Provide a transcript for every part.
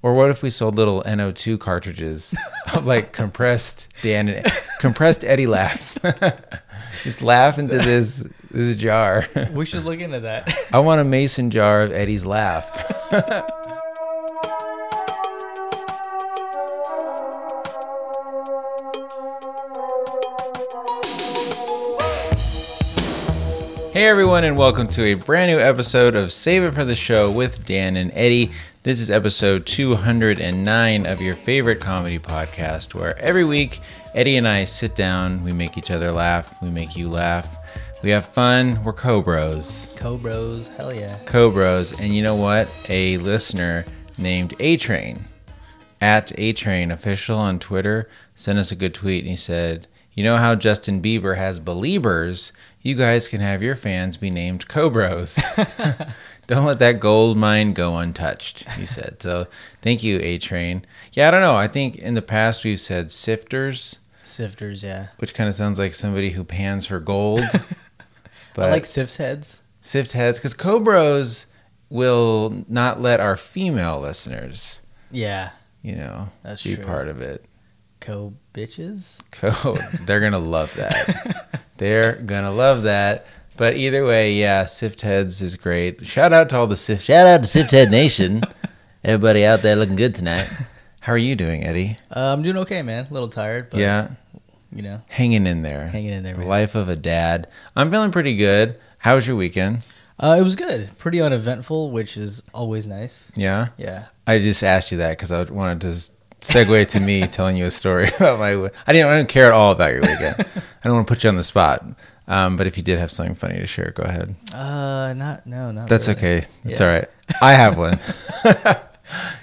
Or what if we sold little NO2 cartridges of like compressed Dan and compressed Eddie laughs? Just laugh into this this jar. We should look into that. I want a mason jar of Eddie's laugh. Hey everyone, and welcome to a brand new episode of Save It for the Show with Dan and Eddie. This is episode 209 of your favorite comedy podcast, where every week Eddie and I sit down, we make each other laugh, we make you laugh, we have fun, we're co-bros. Cobros, hell yeah. Co-bros, and you know what? A listener named A Train at A Train official on Twitter sent us a good tweet, and he said, "You know how Justin Bieber has believers? You guys can have your fans be named Cobros. don't let that gold mine go untouched." He said. So, thank you, A Train. Yeah, I don't know. I think in the past we've said sifters, Sifters, yeah. which kind of sounds like somebody who pans for gold. I like sift heads. sift heads because cobros will not let our female listeners Yeah. you know That's be true. part of it Co bitches? co they're gonna love that they're gonna love that. But either way yeah sift heads is great. Shout out to all the sift shout out to sift head nation. Everybody out there looking good tonight. How are you doing eddie? Uh, I'm doing okay, man. A little tired, but yeah. you know, hanging in there. Hanging in there, the man. life of a dad. I'm feeling pretty good. How was your weekend? Uh, it was good. Pretty uneventful, which is always nice. yeah? Yeah. I just asked you that because I wanted to segue to me telling you a story about my. I didn't. I didn't care at all about your weekend. I don't want to put you on the spot. Um, but if you did have something funny to share, go ahead. Uh, not, no, not That's really. okay. It's Yeah. all right. I have one.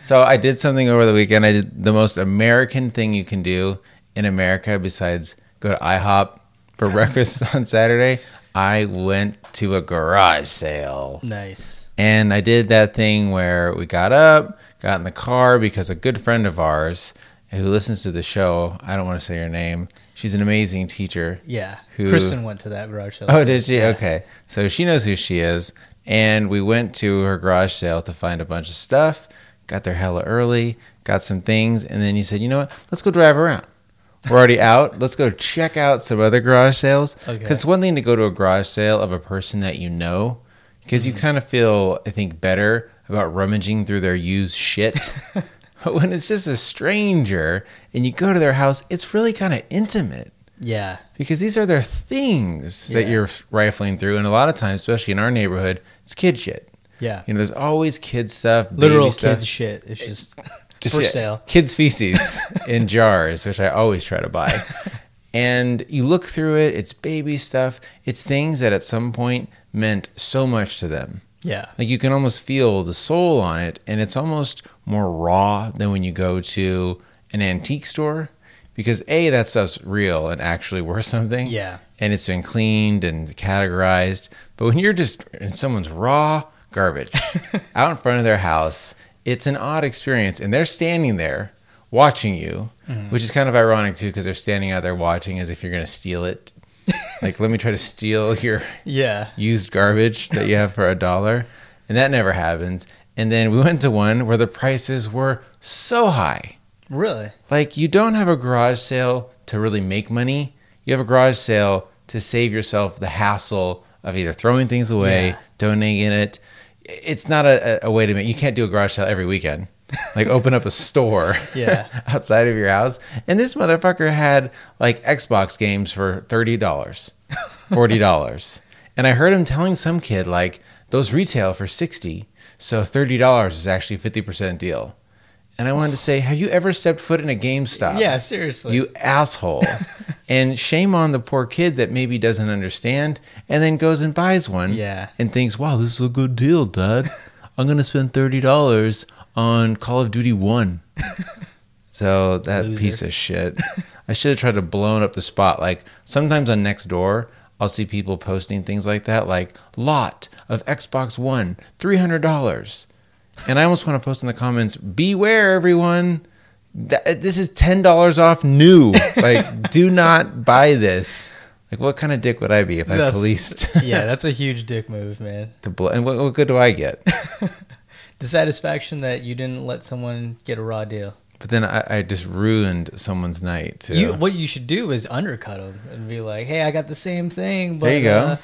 so I did something over the weekend. I did the most American thing you can do in America besides go to IHOP for breakfast on Saturday. I went to a garage sale. Nice. And I did that thing where we got up, got in the car because a good friend of ours who listens to the show, I don't want to say her name, she's an amazing teacher. Yeah. Who- Kristen went to that garage sale. Oh, did she? Yeah. Okay. So she knows who she is. And we went to her garage sale to find a bunch of stuff, got there hella early, got some things, and then you said, you know what? Let's go drive around. We're already out. Let's go check out some other garage sales. Okay. It's one thing to go to a garage sale of a person that you know, because you mm-hmm. kind of feel, I think, better about rummaging through their used shit. but when it's just a stranger and you go to their house, it's really kind of intimate Yeah. because these are their things that you're rifling through, and a lot of times, especially in our neighborhood, it's kid shit. Yeah. You know, there's always kid stuff, baby Literal kid shit. It's just, just for yeah, sale. kids' feces in jars, which I always try to buy. and you look through it; it's baby stuff. It's things that at some point meant so much to them. Yeah. Like you can almost feel the soul on it, and it's almost more raw than when you go to an antique store, because a that stuff's real and actually worth something. Yeah. and it's been cleaned and categorized. But when you're just in someone's raw garbage out in front of their house, it's an odd experience, and they're standing there watching you, mm-hmm. which is kind of ironic too, because they're standing out there watching as if you're going to steal it. like, let me try to steal your Yeah. used garbage that you have for a dollar. And that never happens. And then we went to one where the prices were so high. Really? Like, you don't have a garage sale to really make money, you have a garage sale to save yourself the hassle of either throwing things away, Yeah. donating it. It's not a, a way to make you can't do a garage sale every weekend. Like open up a store Yeah. outside of your house. And this motherfucker had like Xbox games for thirty dollars, forty dollars. and I heard him telling some kid like those retail for sixty, so thirty dollars is actually fifty percent deal. And I wanted to say, have you ever stepped foot in a GameStop? Yeah, seriously. You asshole. and shame on the poor kid that maybe doesn't understand and then goes and buys one. Yeah. And thinks, wow, this is a good deal, Dad. I'm going to spend $30 on Call of Duty 1. So that Loser. piece of shit. I should have tried to blown up the spot. Like sometimes on Nextdoor, I'll see people posting things like that, like lot of Xbox One, three hundred dollars, and I almost want to post in the comments, "Beware, everyone! That, this is ten dollars off new. Like, do not buy this." Like, what kind of dick would I be if I policed? yeah, that's a huge dick move, man. to blow, and what, what good do I get? The satisfaction that you didn't let someone get a raw deal. But then I, I just ruined someone's night too. You, what you should do is undercut them and be like, "Hey, I got the same thing, but There you go. uh,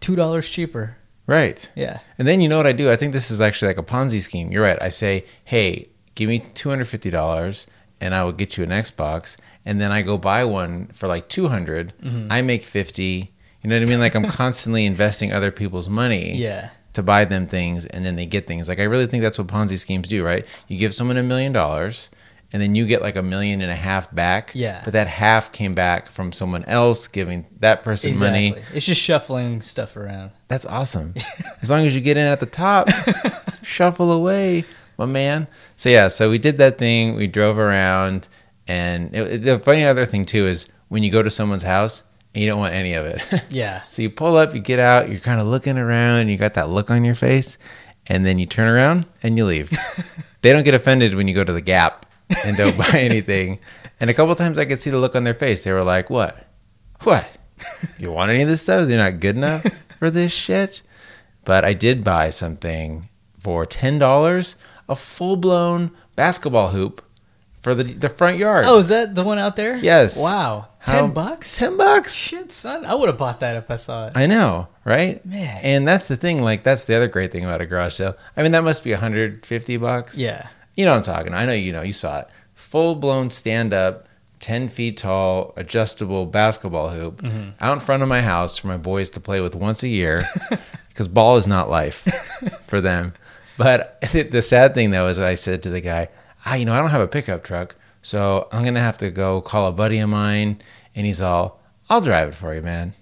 two dollars cheaper." right. Yeah, And then you know what I do? I think this is actually like a Ponzi scheme. You're right. I say, hey, give me $250 and I will get you an Xbox. And then I go buy one for like 200 Mm-hmm. I make 50 You know what I mean? Like I'm constantly investing other people's money yeah, to buy them things and then they get things. Like I really think that's what Ponzi schemes do, right? You give someone a million dollars and then you get like a million and a half back. Yeah. But that half came back from someone else giving that person exactly. money. It's just shuffling stuff around. That's awesome. as long as you get in at the top, shuffle away, my man. So yeah, so we did that thing. We drove around, and it, the funny other thing too is when you go to someone's house and you don't want any of it. Yeah, so you pull up, you get out, you're kind of looking around, you got that look on your face, and then you turn around and you leave. they don't get offended when you go to the Gap and don't buy anything. And a couple times I could see the look on their face. They were like, "What? What? You want any of this stuff? You're not good enough for this shit." But I did buy something for ten dollars, a full blown basketball hoop for the the front yard. Oh, is that the one out there? Yes. Wow. How- Ten bucks? ten bucks. Shit, son. I would have bought that if I saw it. I know, right? Man. And that's the thing. Like that's the other great thing about a garage sale. I mean, that must be 150 bucks. Yeah. You know what I'm talking. I know you know. You saw it. Full blown stand up, 10 feet tall, adjustable basketball hoop Mm-hmm. out in front of my house for my boys to play with once a year. Because ball is not life for them. But the sad thing though is I said to the guy, ah, you know, I don't have a pickup truck, so I'm gonna have to go call a buddy of mine. And he's all, I'll drive it for you, man.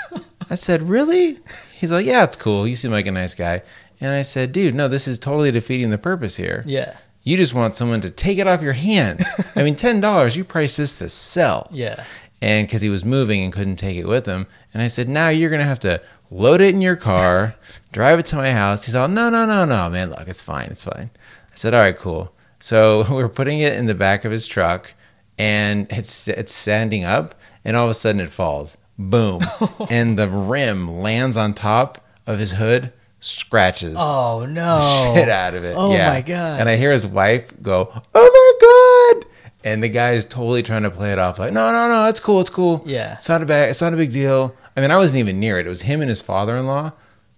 I said, really? He's like, yeah, it's cool. You seem like a nice guy. And I said, dude, no, this is totally defeating the purpose here. Yeah. You just want someone to take it off your hands. I mean, ten dollars. You priced this to sell. Yeah. And because he was moving and couldn't take it with him, and I said, now you're gonna have to load it in your car, drive it to my house. He's all, no, no, no, no, man. Look, it's fine, it's fine. I said, all right, cool. So we're putting it in the back of his truck, and it's it's standing up, and all of a sudden it falls, boom, and the rim lands on top of his hood, scratches Oh no. shit out of it. Oh yeah. my god. And I hear his wife go, "Oh my god!" And the guy is totally trying to play it off like, "No, no, no, it's cool, it's cool. Yeah. it's not a bad, it's not a big deal." I mean, I wasn't even near it. It was him and his father-in-law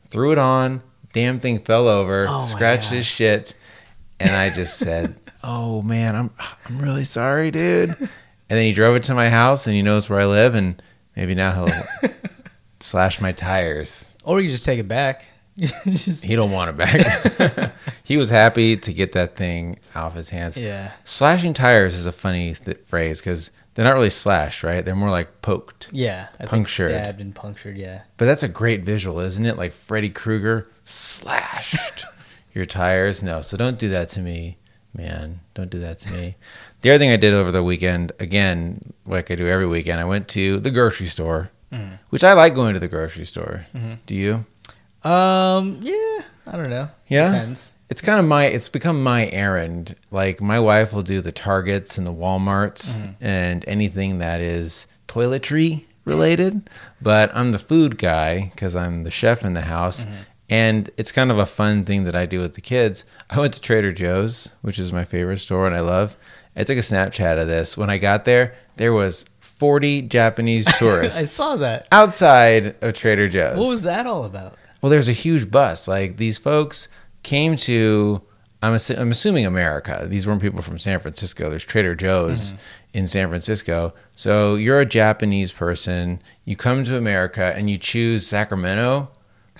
threw it on. Damn thing fell over, Oh scratched his shit, and I just said, "Oh man, I'm I'm really sorry, dude." And then he drove it to my house, and he knows where I live, and maybe now he'll slash my tires. or you just take it back. Just- He don't want it back. he was happy to get that thing off his hands. yeah. Slashing tires is a funny th- phrase because they're not really slashed, right? They're more like poked. Yeah. I Punctured. Stabbed and punctured. Yeah. But that's a great visual, isn't it? Like Freddy Krueger slashed your tires. No, so don't do that to me, man. Don't do that to me. The other thing I did over the weekend, again, like I do every weekend, I went to the grocery store, Mhm. which I like going to the grocery store. Mhm. Do you? Um. Yeah. I don't know. Yeah? Depends. It's kind of my it's become my errand. Like my wife will do the Targets and the Walmarts and anything that is toiletry related, but I'm the food guy cuz I'm the chef in the house. And it's kind of a fun thing that I do with the kids. I went to Trader Joe's, which is my favorite store and I love. I took a Snapchat of this. When I got there, there was 40 Japanese tourists I saw that. outside of Trader Joe's. What was that all about? Well, there's a huge bus. Like these folks came to, I'm, assu- I'm assuming America. These weren't people from San Francisco. There's Trader Joe's mm-hmm. in San Francisco. So you're a Japanese person. You come to America and you choose Sacramento,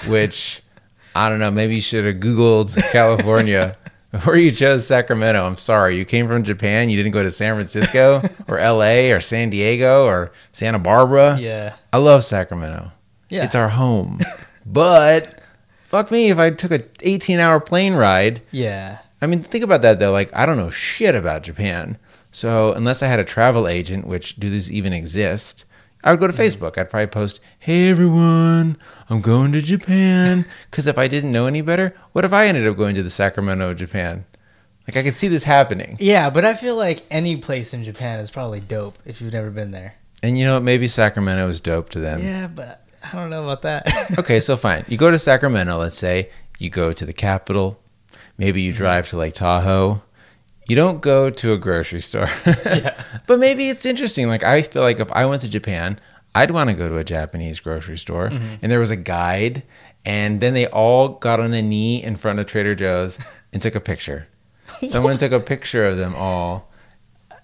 which I don't know. Maybe you should have Googled California. Or you chose Sacramento. I'm sorry. You came from Japan. You didn't go to San Francisco or LA or San Diego or Santa Barbara. Yeah. I love Sacramento. Yeah. It's our home. but fuck me if I took a 18 hour plane ride. Yeah. I mean, think about that though. Like, I don't know shit about Japan. So, unless I had a travel agent, which do these even exist, I would go to mm-hmm. Facebook. I'd probably post, Hey everyone, I'm going to Japan. Because if I didn't know any better, what if I ended up going to the Sacramento of Japan? Like, I could see this happening. Yeah, but I feel like any place in Japan is probably dope if you've never been there. And you know what? Maybe Sacramento is dope to them. Yeah, but I don't know about that. okay, so fine. You go to Sacramento, let's say, you go to the capital. maybe you mm-hmm. drive to Lake Tahoe. You don't go to a grocery store. But maybe it's interesting. Like I feel like if I went to Japan, I'd want to go to a Japanese grocery store mm-hmm. and there was a guide and then they all got on a knee in front of Trader Joe's and took a picture. Someone took a picture of them all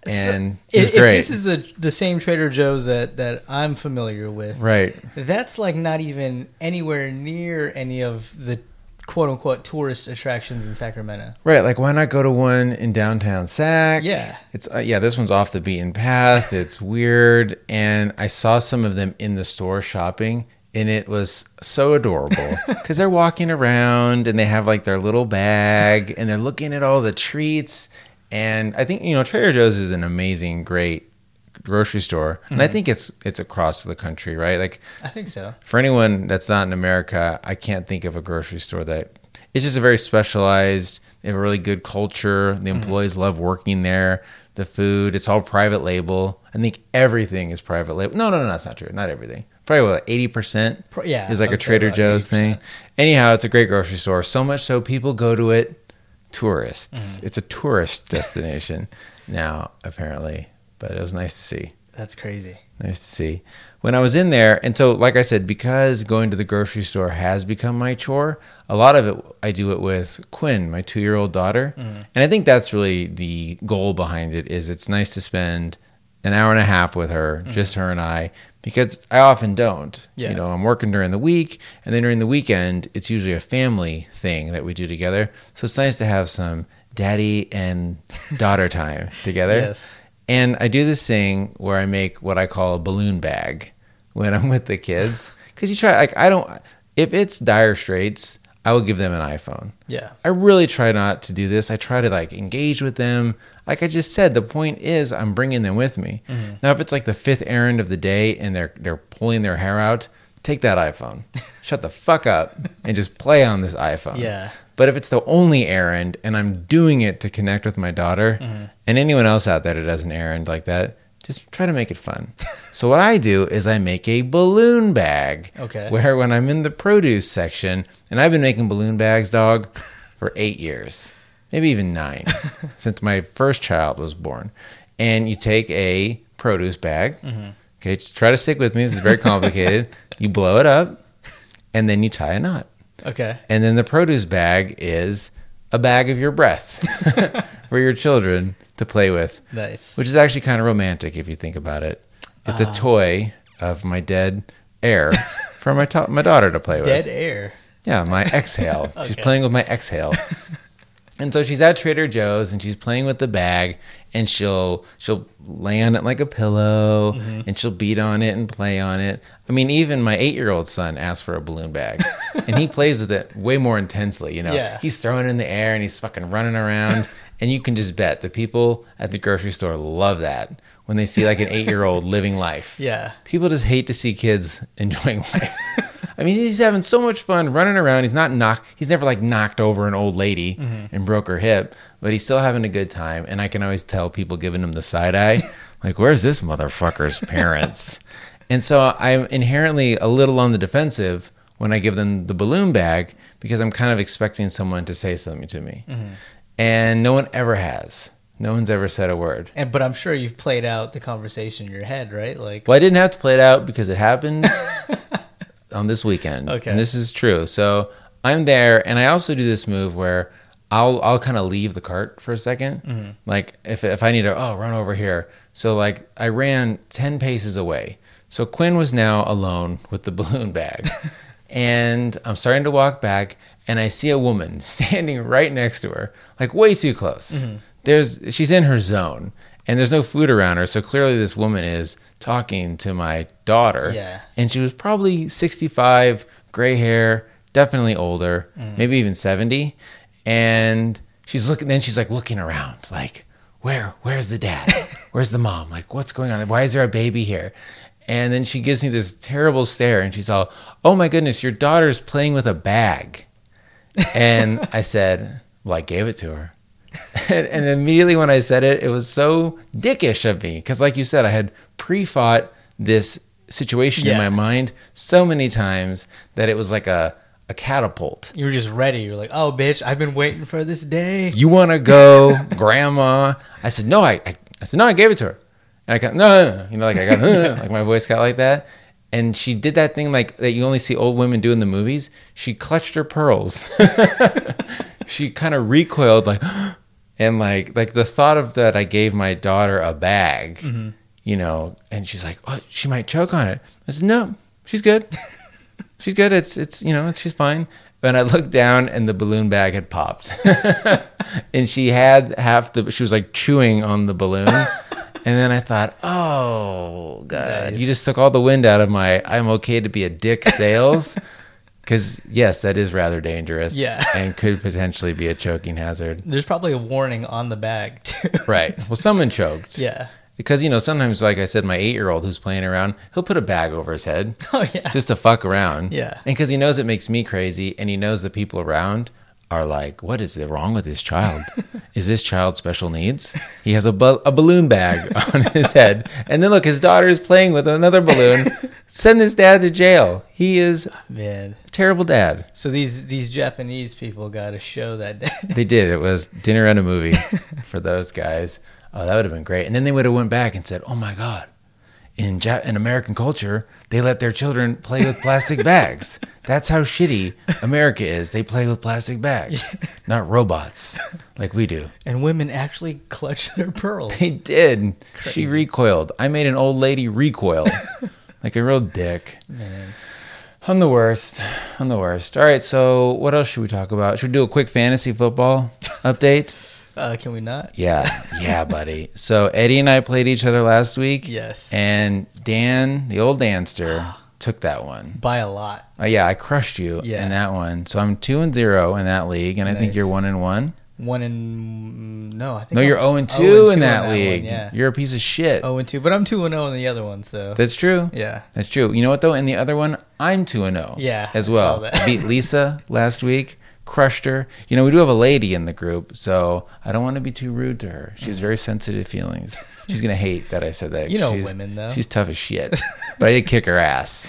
and it was If, if this is the the same Trader Joe's that that I'm familiar with, right. that's like not even anywhere near any of the quote unquote tourist attractions in Sacramento. Right, like why not go to one in downtown Sac? Yeah. it's uh, yeah. This one's off the beaten path. It's weird, and I saw some of them in the store shopping, and it was so adorable because they're walking around and they have like their little bag and they're looking at all the treats. And I think you know Trader Joe's is an amazing, great grocery store, and I think it's it's across the country, right? Like I think so. for anyone that's not in America, I can't think of a grocery store that it's just a very specialized. They have a really good culture. The employees love working there. The food, it's all private label. I think everything is private label. No, no, no, that's not true. Not everything. Probably what eighty percent yeah, is like a Trader Joe's 80%. thing. Anyhow, it's a great grocery store. So much so people go to it. Tourists. It's a tourist destination now, apparently. But it was nice to see. That's crazy. Nice to see. When I was in there, and so like I said, because going to the grocery store has become my chore, a lot of it I do it with Quinn, my two year old daughter. Mm-hmm. And I think that's really the goal behind it is it's nice to spend an hour and a half with her, mm-hmm. just her and I, because I often don't. Yeah. You know, I'm working during the week, and then during the weekend, it's usually a family thing that we do together. So it's nice to have some daddy and daughter time together. Yes. And I do this thing where I make what I call a balloon bag when I'm with the kids. Because you try, like, I don't, if it's dire straits, I will give them an iPhone. Yeah. I really try not to do this. I try to like engage with them. Like I just said, the point is I'm bringing them with me. Mm-hmm. Now, if it's like the fifth errand of the day and they're they're pulling their hair out, take that iPhone, shut the fuck up, and just play on this iPhone. Yeah. But if it's the only errand and I'm doing it to connect with my daughter mm-hmm. and anyone else out there that does an errand like that, just try to make it fun. so what I do is I make a balloon bag. Okay. Where when I'm in the produce section, and I've been making balloon bags, dog, for eight years, maybe even nine, since my first child was born. And you take a produce bag. Mm-hmm. Okay, just try to stick with me. This is very complicated. you blow it up, and then you tie a knot. Okay. And then the produce bag is a bag of your breath for your children to play with, Nice. which is actually kind of romantic if you think about it. It's a ah. toy of my dead air for my to- my daughter to play with. Dead air. Yeah, my exhale. She's playing with my exhale. and so she's at Trader Joe's and she's playing with the bag and she'll she'll lay on it like a pillow Mm-hmm. and she'll beat on it and play on it. I mean, even my eight year old son asked for a balloon bag and he plays with it way more intensely. You know, Yeah. he's throwing it in the air and he's fucking running around. and you can just bet the people at the grocery store love that when they see like an eight year old living life. Yeah. People just hate to see kids enjoying life. I mean, he's having so much fun running around. He's not knocked. He's never like knocked over an old lady mm-hmm. and broke her hip, but he's still having a good time. And I can always tell people giving him the side eye, like, "Where's this motherfucker's parents?" and so I'm inherently a little on the defensive when I give them the balloon bag because I'm kind of expecting someone to say something to me, mm-hmm. and no one ever has. No one's ever said a word. And but I'm sure you've played out the conversation in your head, right? Like Well, I didn't have to play it out because it happened on this weekend. Okay. And this is true. So I'm there and I also do this move where I'll I'll kind of leave the cart for a 2nd mm-hmm. Like if if I need to oh run over here. So like I ran 10 paces away. So Quinn was now alone with the balloon bag. and I'm starting to walk back and I see a woman standing right next to her, like way too close. Mm-hmm. There's she's in her zone and there's no food around her, so clearly this woman is talking to my daughter. Yeah. And she was probably 65, gray hair, definitely older, mm. maybe even 70. And she's looking then she's like looking around like where where's the dad? Where's the mom? Like what's going on? Why is there a baby here? And then she gives me this terrible stare and she's all, "Oh my goodness, your daughter's playing with a bag." And I said, "Well, I gave it to her." and, and immediately when I said it, it was so dickish of me because, like you said, I had pre-fought this situation in my mind so many times that it was like a, a a catapult. You were just ready. You're like, oh, bitch, I've been waiting for this day. You want to go, Grandma? I said, no, I, I, I said, no, I gave it to her. And I got, no, no, no. You know, like I got, like my voice got like that. And she did that thing like that you only see old women do in the movies. She clutched her pearls. she kind of recoiled like, and like, like the thought of that, I gave my daughter a bag, mm-hmm. you know, and she's like, oh, she might choke on it. I said, no, she's good. she's good. It's, it's, you know, it's, she's fine. And I looked down and the balloon bag had popped. and she had half the, she was like chewing on the balloon. and then I thought, oh, God, Nice. you just took all the wind out of my, I'm okay to be a dick sales. Because, yes, that is rather dangerous. Yeah. And could potentially be a choking hazard. There's probably a warning on the bag, too. Right. Well, someone choked. yeah. Because, you know, sometimes, like I said, my eight year old who's playing around, he'll put a bag over his head Oh, yeah. just to fuck around. Yeah. And because he knows it makes me crazy and he knows the people around are like, what is wrong with this child? is this child special needs? He has a, bu- a balloon bag on his head. And then look, his daughter is playing with another balloon. Send this dad to jail. He is ah, Man. a terrible dad. So these these Japanese people got a show that day. They did. It was dinner and a movie for those guys. Oh, that would have been great. And then they would have went back and said, "Oh my God, in ja- in American culture, they let their children play with plastic bags. That's how shitty America is. They play with plastic bags, not robots like we do." and women actually clutch their pearls. They did. She recoiled. I made an old lady recoil like a real dick. Man. I'm the worst. I'm the worst. All right. So, what else should we talk about? Should we do a quick fantasy football update? Uh, can we not? Yeah, yeah, buddy. So Eddie and I played each other last week. Yes. And Dan, the old Danster, took that one. By a lot. Oh yeah, I crushed you Yeah. in that one. So I'm two and zero in that league, and I think you're one and one. One and no, I think No, I'm you're zero and 0 two in 2 that league. one, yeah. You're a piece of shit. Zero and two, but I'm two and zero in the other one. So That's true. yeah. That's true. You know what though? In the other one, I'm two and zero. Yeah, as I well. saw that. I beat Lisa last week. Crushed her. You know, we do have a lady in the group, so I don't want to be too rude to her. She's very sensitive feelings. She's gonna hate that I said that. You know she's, women, though. She's tough as shit. but I did kick her ass.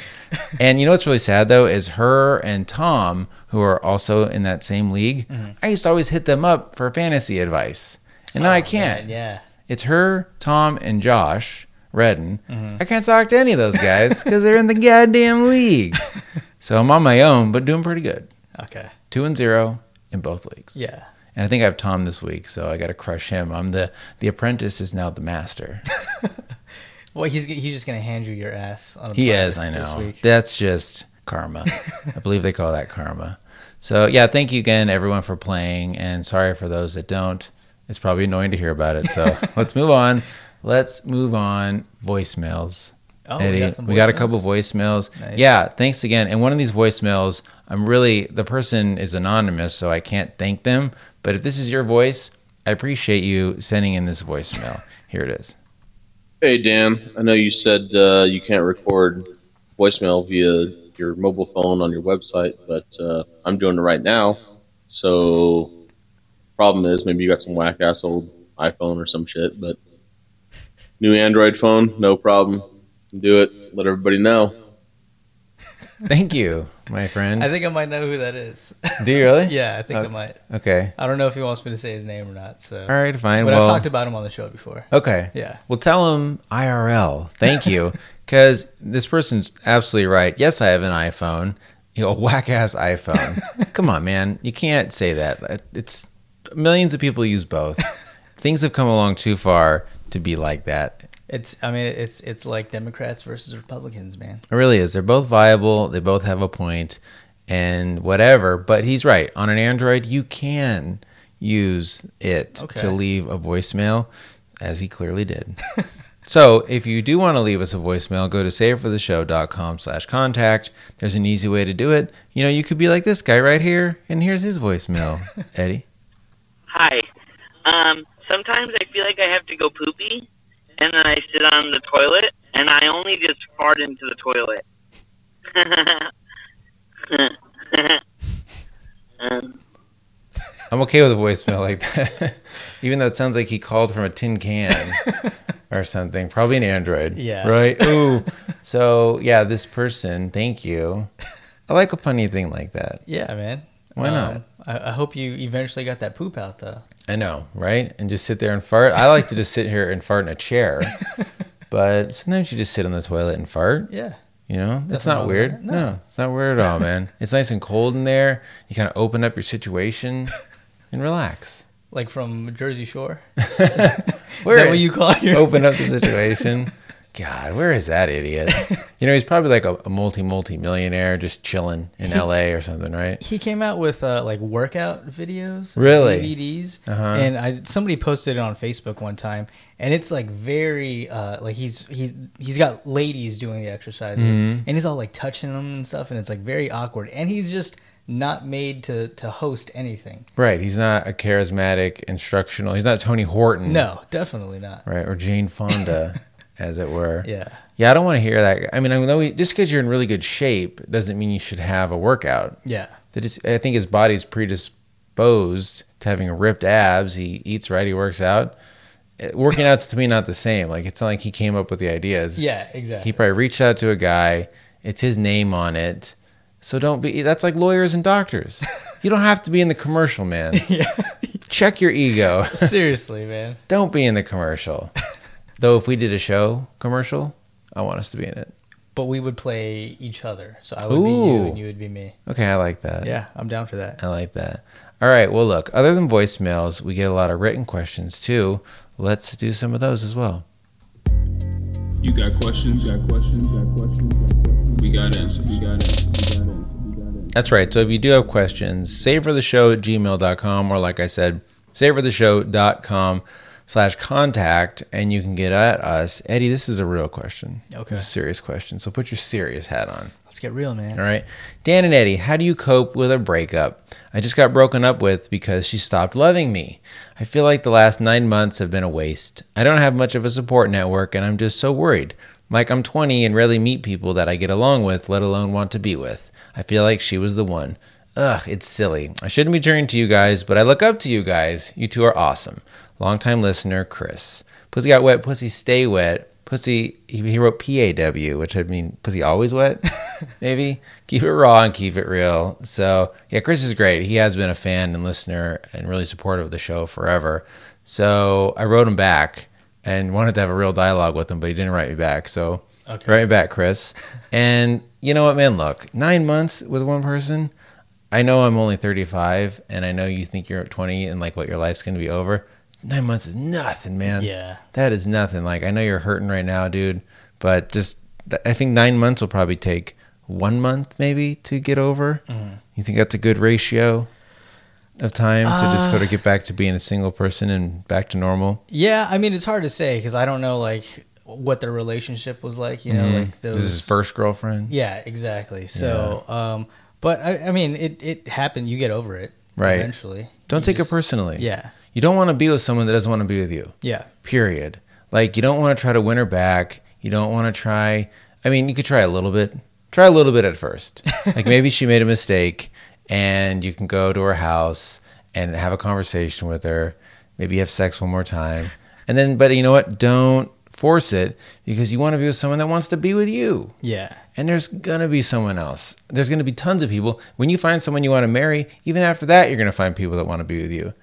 And you know what's really sad though is her and Tom, who are also in that same league. I used to always hit them up for fantasy advice, and now I Mm-hmm. Oh, can't. man, yeah. It's her, Tom, and Josh Redden. Mm-hmm. I can't talk to any of those guys because they're in the goddamn league. so I'm on my own, but doing pretty good. Okay. Two and zero in both leagues. Yeah. And I think I have Tom this week, so I got to crush him. I'm the the apprentice is now the master. Well, he's he's just gonna hand you your ass. He is, I know. week. That's just karma. I believe they call that karma. So yeah, thank you again, everyone, for playing, and sorry for those that don't. It's probably annoying to hear about it. So let's move on. Let's move on. Voicemails. Oh, we got some we got a couple voicemails. Nice. Yeah, thanks again. And one of these voicemails, I'm really the person is anonymous, so I can't thank them. But if this is your voice, I appreciate you sending in this voicemail. Here it is. Hey Dan, I know you said uh, you can't record voicemail via your mobile phone on your website, but uh, I'm doing it right now. So, problem is maybe you got some whack ass old iPhone or some shit, but new Android phone, no problem. Do it. Let everybody know. Thank you, my friend. I think I might know who that is. Do you really? yeah, I think I might. Okay. I don't know if he wants me to say his name or not. So, All right, fine. but well, I've talked about him on the show before. okay. Yeah. Well, tell him IRL. Thank you, because this person's absolutely right. Yes, I have an iPhone. You know, a whack ass iPhone. Come on, man. You can't say that. Uh, it's millions of people use both. Things have come along too far to be like that. It's. I mean, it's it's like Democrats versus Republicans, man. It really is. They're both viable. They both have a point, and whatever. But he's right. On an Android, you can use it Okay. to leave a voicemail, as he clearly did. so if you do want to leave us a voicemail, go to savefortheshow.com slash contact. There's an easy way to do it. You know, you could be like this guy right here, and here's his voicemail, Eddie. Hi. Um, sometimes I feel like I have to go poopy, and then I sit on the toilet, and I only just fart into the toilet. um, I'm okay with a voicemail like that, even though it sounds like he called from a tin can or something. Probably an Android. Yeah. Right. Ooh. so yeah, this person. Thank you. I like a funny thing like that. Yeah, man. Why not? I, I hope you eventually got that poop out though. I know, right? And just sit there and fart. I like to just sit here and fart in a chair, but sometimes you just sit on the toilet and fart. Yeah. You know, that's Nothing not weird. No. No. it's not weird at all, man. It's nice and cold in there. You kind of open up your situation and relax. Like from Jersey Shore. Where Is that what you call your open up the situation? God, where is that idiot? You know, he's probably like a, a multi multi millionaire just chilling in L.A. or something, right? He came out with uh, like workout videos, Really? DVDs, Uh-huh. and I somebody posted it on Facebook one time, and it's like very uh, like he's he's he's got ladies doing the exercises, Mm-hmm. and he's all like touching them and stuff, and it's like very awkward, and he's just not made to to host anything. Right. He's not a charismatic instructional. He's not Tony Horton. No, definitely not. Right. Or Jane Fonda, as it were. Yeah, Yeah, I don't want to hear that. I mean, I know we, just because you're in really good shape doesn't mean you should have a workout. yeah, That is, I think his body's predisposed to having ripped abs. He eats right. He works out. Uh, Working out's to me not the same. Like it's not like he came up with the ideas. yeah, exactly. He probably reached out to a guy. It's his name on it. So don't be. That's like lawyers and doctors. You don't have to be in the commercial, man. yeah, Check your ego. seriously, man. Don't be in the commercial. Though if we did a show commercial, I want us to be in it. But we would play each other, so I would be you and you would be me. Okay, I like that. Yeah, I'm down for that. I like that. All right. Well, look, other than voicemails, we get a lot of written questions too. Let's do some of those as well. You got questions? got questions? got questions? We got answers. We got answers. We got answers. We got answers. That's right. So if you do have questions, savefortheshow at gmail.com or like I said, savefortheshow.com slash contact and you can get at us. Eddie, this is a real question. Okay. It's a serious question. So put your serious hat on. Let's get real, man. All right. Dan and Eddie, how do you cope with a breakup? I just got broken up with because she stopped loving me. I feel like the last nine months have been a waste. I don't have much of a support network and I'm just so worried. Like I'm 20 and rarely meet people that I get along with, let alone want to be with. I feel like she was the one. Ugh, it's silly. I shouldn't be turning to you guys, but I look up to you guys. You two are awesome. Longtime listener, Chris. Pussy got wet, pussy stay wet. Pussy, he, he wrote PAW, which I mean, pussy always wet, maybe. Keep it raw and keep it real. So, yeah, Chris is great. He has been a fan and listener and really supportive of the show forever. So, I wrote him back and wanted to have a real dialogue with him, but he didn't write me back. So, Okay. write me back, Chris. And you know what, man? Look, nine months with one person. I know I'm only 35, and I know you think you're 20 and like what your life's going to be over. Nine months is nothing, man. Yeah. That is nothing. Like I know you're hurting right now, dude, but just I think nine months will probably take one month maybe to get over. Mm-hmm. You think that's a good ratio of time to just Uh, sort of get back to being a single person and back to normal? Yeah, I mean it's hard to say because I don't know like what their relationship was like. You know, like those. Mm-hmm. This is his first girlfriend, Yeah, exactly. So, um, but I, I mean, it it happened. You get over it, Right. Eventually. Don't You take just- it personally. Yeah, You don't want to be with someone that doesn't want to be with you. yeah, Period. Like you don't want to try to win her back. You don't want to try. I mean, you could try a little bit. Try a little bit at first. like maybe she made a mistake, and you can go to her house and have a conversation with her. Maybe have sex one more time, and then. But you know what? Don't force it because you want to be with someone that wants to be with you. yeah, And there's gonna be someone else. There's gonna be tons of people. When you find someone you want to marry, even after that, you're gonna find people that want to be with you.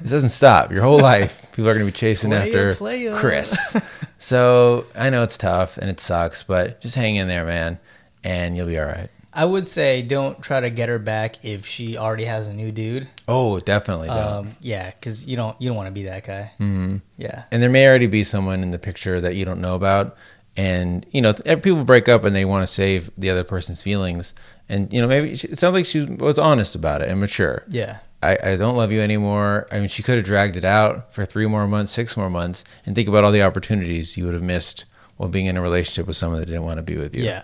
It doesn't stop. Your whole life, people are gonna be chasing Playa, after playa. Chris. so I know it's tough and it sucks, but just hang in there, man, and you'll be all right. I would say don't try to get her back if she already has a new dude. Oh, definitely don't. Um, yeah, because you don't you don't want to be that guy. Mm-hmm. Yeah, and there may already be someone in the picture that you don't know about and you know people break up and they want to save the other person's feelings and you know maybe it sounds like she was honest about it and mature yeah, I, I don't love you anymore. I mean she could have dragged it out for three more months six more months and think about all the opportunities you would have missed while being in a relationship with someone that didn't want to be with you. Yeah.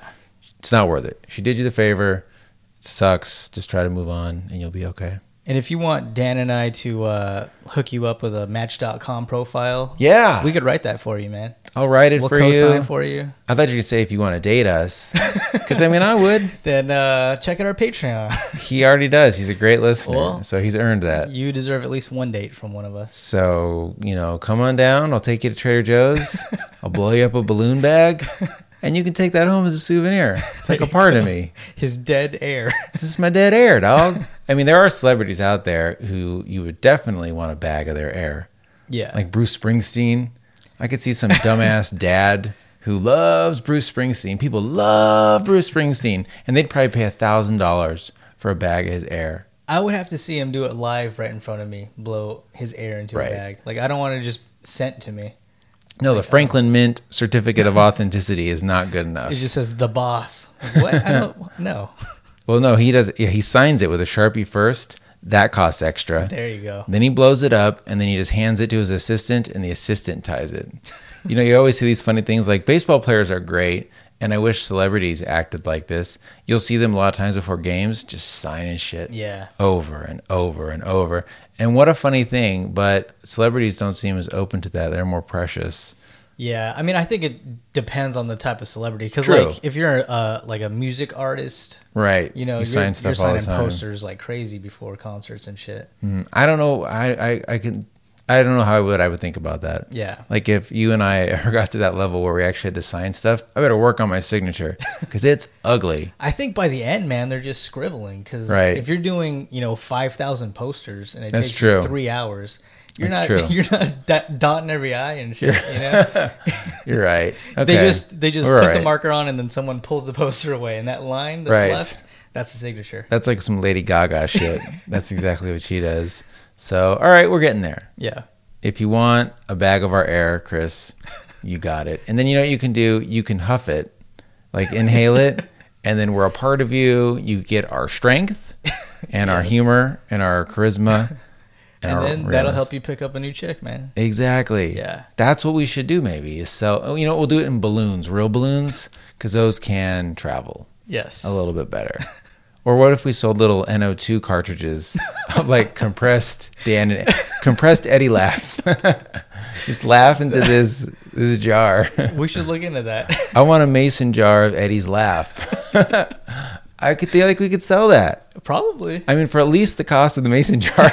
it's not worth it. She did you the favor. It sucks. Just try to move on and you'll be okay And if you want Dan and I to uh, hook you up with a Match.com profile, yeah we could write that for you, man. i'll write it We'll for co-sign you for you. i thought you could say if you want to date us because i mean i would Then uh, check out our Patreon. He already does. He's a great listener, Well- so he's earned that. you deserve at least one date from one of us. So you know, come on down. I'll take you to Trader Joe's. I'll blow you up a balloon bag, and you can take that home as a souvenir. It's like a part of me. His dead air. This is my dead air, dog. I mean, there are celebrities out there who you would definitely want a bag of their air. yeah. Like Bruce Springsteen. I could see some dumbass dad who loves Bruce Springsteen. People love Bruce Springsteen, and they'd probably pay a thousand dollars for a bag of his air. I would have to see him do it live right in front of me, blow his air into Right. a bag. Like I don't want to just sent to me. No, the uh, Franklin Mint certificate of authenticity is not good enough. It just says the boss. Like, what? I don't know. Well, no, he does. Yeah, he signs it with a sharpie first. That costs extra. There you go. Then he blows it up, and then he just hands it to his assistant, and the assistant ties it. You know, you always see these funny things like baseball players are great, and I wish celebrities acted like this. You'll see them a lot of times before games just signing shit Yeah. over and over and over. And what a funny thing, but celebrities don't seem as open to that. They're more precious. Yeah, I mean, I think it depends on the type of celebrity. Because like, if you're uh, like a music artist, Right. you know, you you're, sign you're stuff all the signing posters like crazy before concerts and shit. Mm, I don't know. I, I, I can. I don't know how I would I would think about that. Yeah. Like if you and I ever got to that level where we actually had to sign stuff, I better work on my signature because it's ugly. I think by the end, man, they're just scribbling. Because Right. if you're doing, you know, five thousand posters and it That's takes true. you three hours, you're That's not true. you're not dot- dotting every i and shit. You know, You're right. Okay. they just they just We're put right. the marker on and then someone pulls the poster away, and that line that's Right. left, that's the signature. That's like some Lady Gaga shit. That's exactly what she does. So, all right, we're getting there. Yeah. If you want a bag of our air, Chris, you got it. And then you know what you can do? You can huff it, like inhale it, and then we're a part of you. You get our strength and our humor and our charisma. And, our then that'll help you pick up a new chick, man. Exactly. Yeah. That's what we should do. Maybe is sell. oh, You know, we'll do it in balloons, real balloons, because those can travel Yes. a little bit better. Or what if we sold little NO2 cartridges of like compressed Dan, compressed Eddie laughs? Just laugh into this this jar. We should look into that. I want a mason jar of Eddie's laugh. I could feel like we could sell that. Probably. I mean, for at least the cost of the mason jar,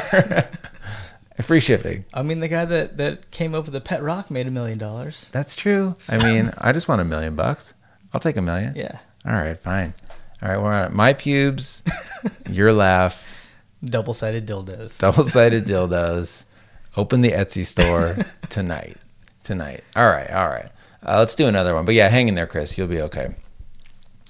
free shipping. I mean, the guy that that came up with the pet rock made a million dollars. That's true. I mean, I just want a million bucks. I'll take a million. Yeah. All right, fine. All right, we're on it. My pubes, your laugh, Double sided dildos. double sided dildos. Open the Etsy store tonight. Tonight. All right, all right. Uh, let's do another one. But yeah, hang in there, Chris. You'll be okay.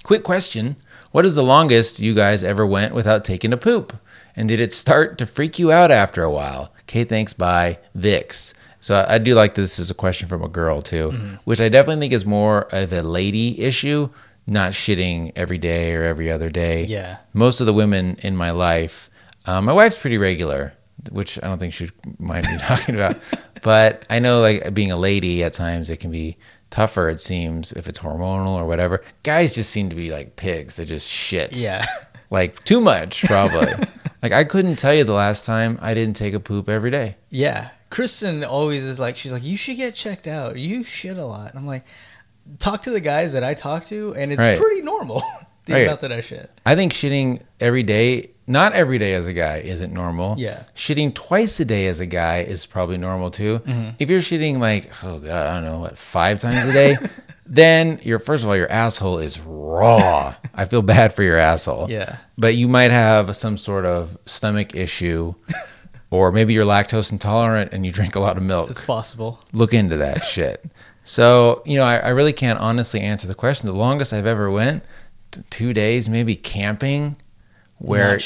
Quick question What is the longest you guys ever went without taking a poop? And did it start to freak you out after a while? Okay, thanks. Bye, Vix. So I I do like this is a question from a girl too, which I definitely think is more of a lady issue, not shitting every day or every other day. Yeah. Most of the women in my life, um, my wife's pretty regular, which I don't think she'd mind me talking about. But I know, like being a lady, at times it can be tougher. It seems if it's hormonal or whatever. Guys just seem to be like pigs. They just shit. Yeah. Like too much, probably. like I couldn't tell you the last time I didn't take a poop every day. Yeah. Kristen always is like, she's like, you should get checked out. You shit a lot. And I'm like, talk to the guys that I talk to, and it's Right. pretty normal. the Right. amount that I shit. I think shitting every day, not every day as a guy, isn't normal. Yeah. Shitting twice a day as a guy is probably normal too. Mm-hmm. If you're shitting like, oh God, I don't know, what, five times a day, then you're, first of all, your asshole is raw. I feel bad for your asshole. Yeah. But you might have some sort of stomach issue, or maybe you're lactose intolerant and you drink a lot of milk It's possible. look into that shit. So, you know, I, I really can't honestly answer the question. The longest I've ever went, t- two days, maybe camping, where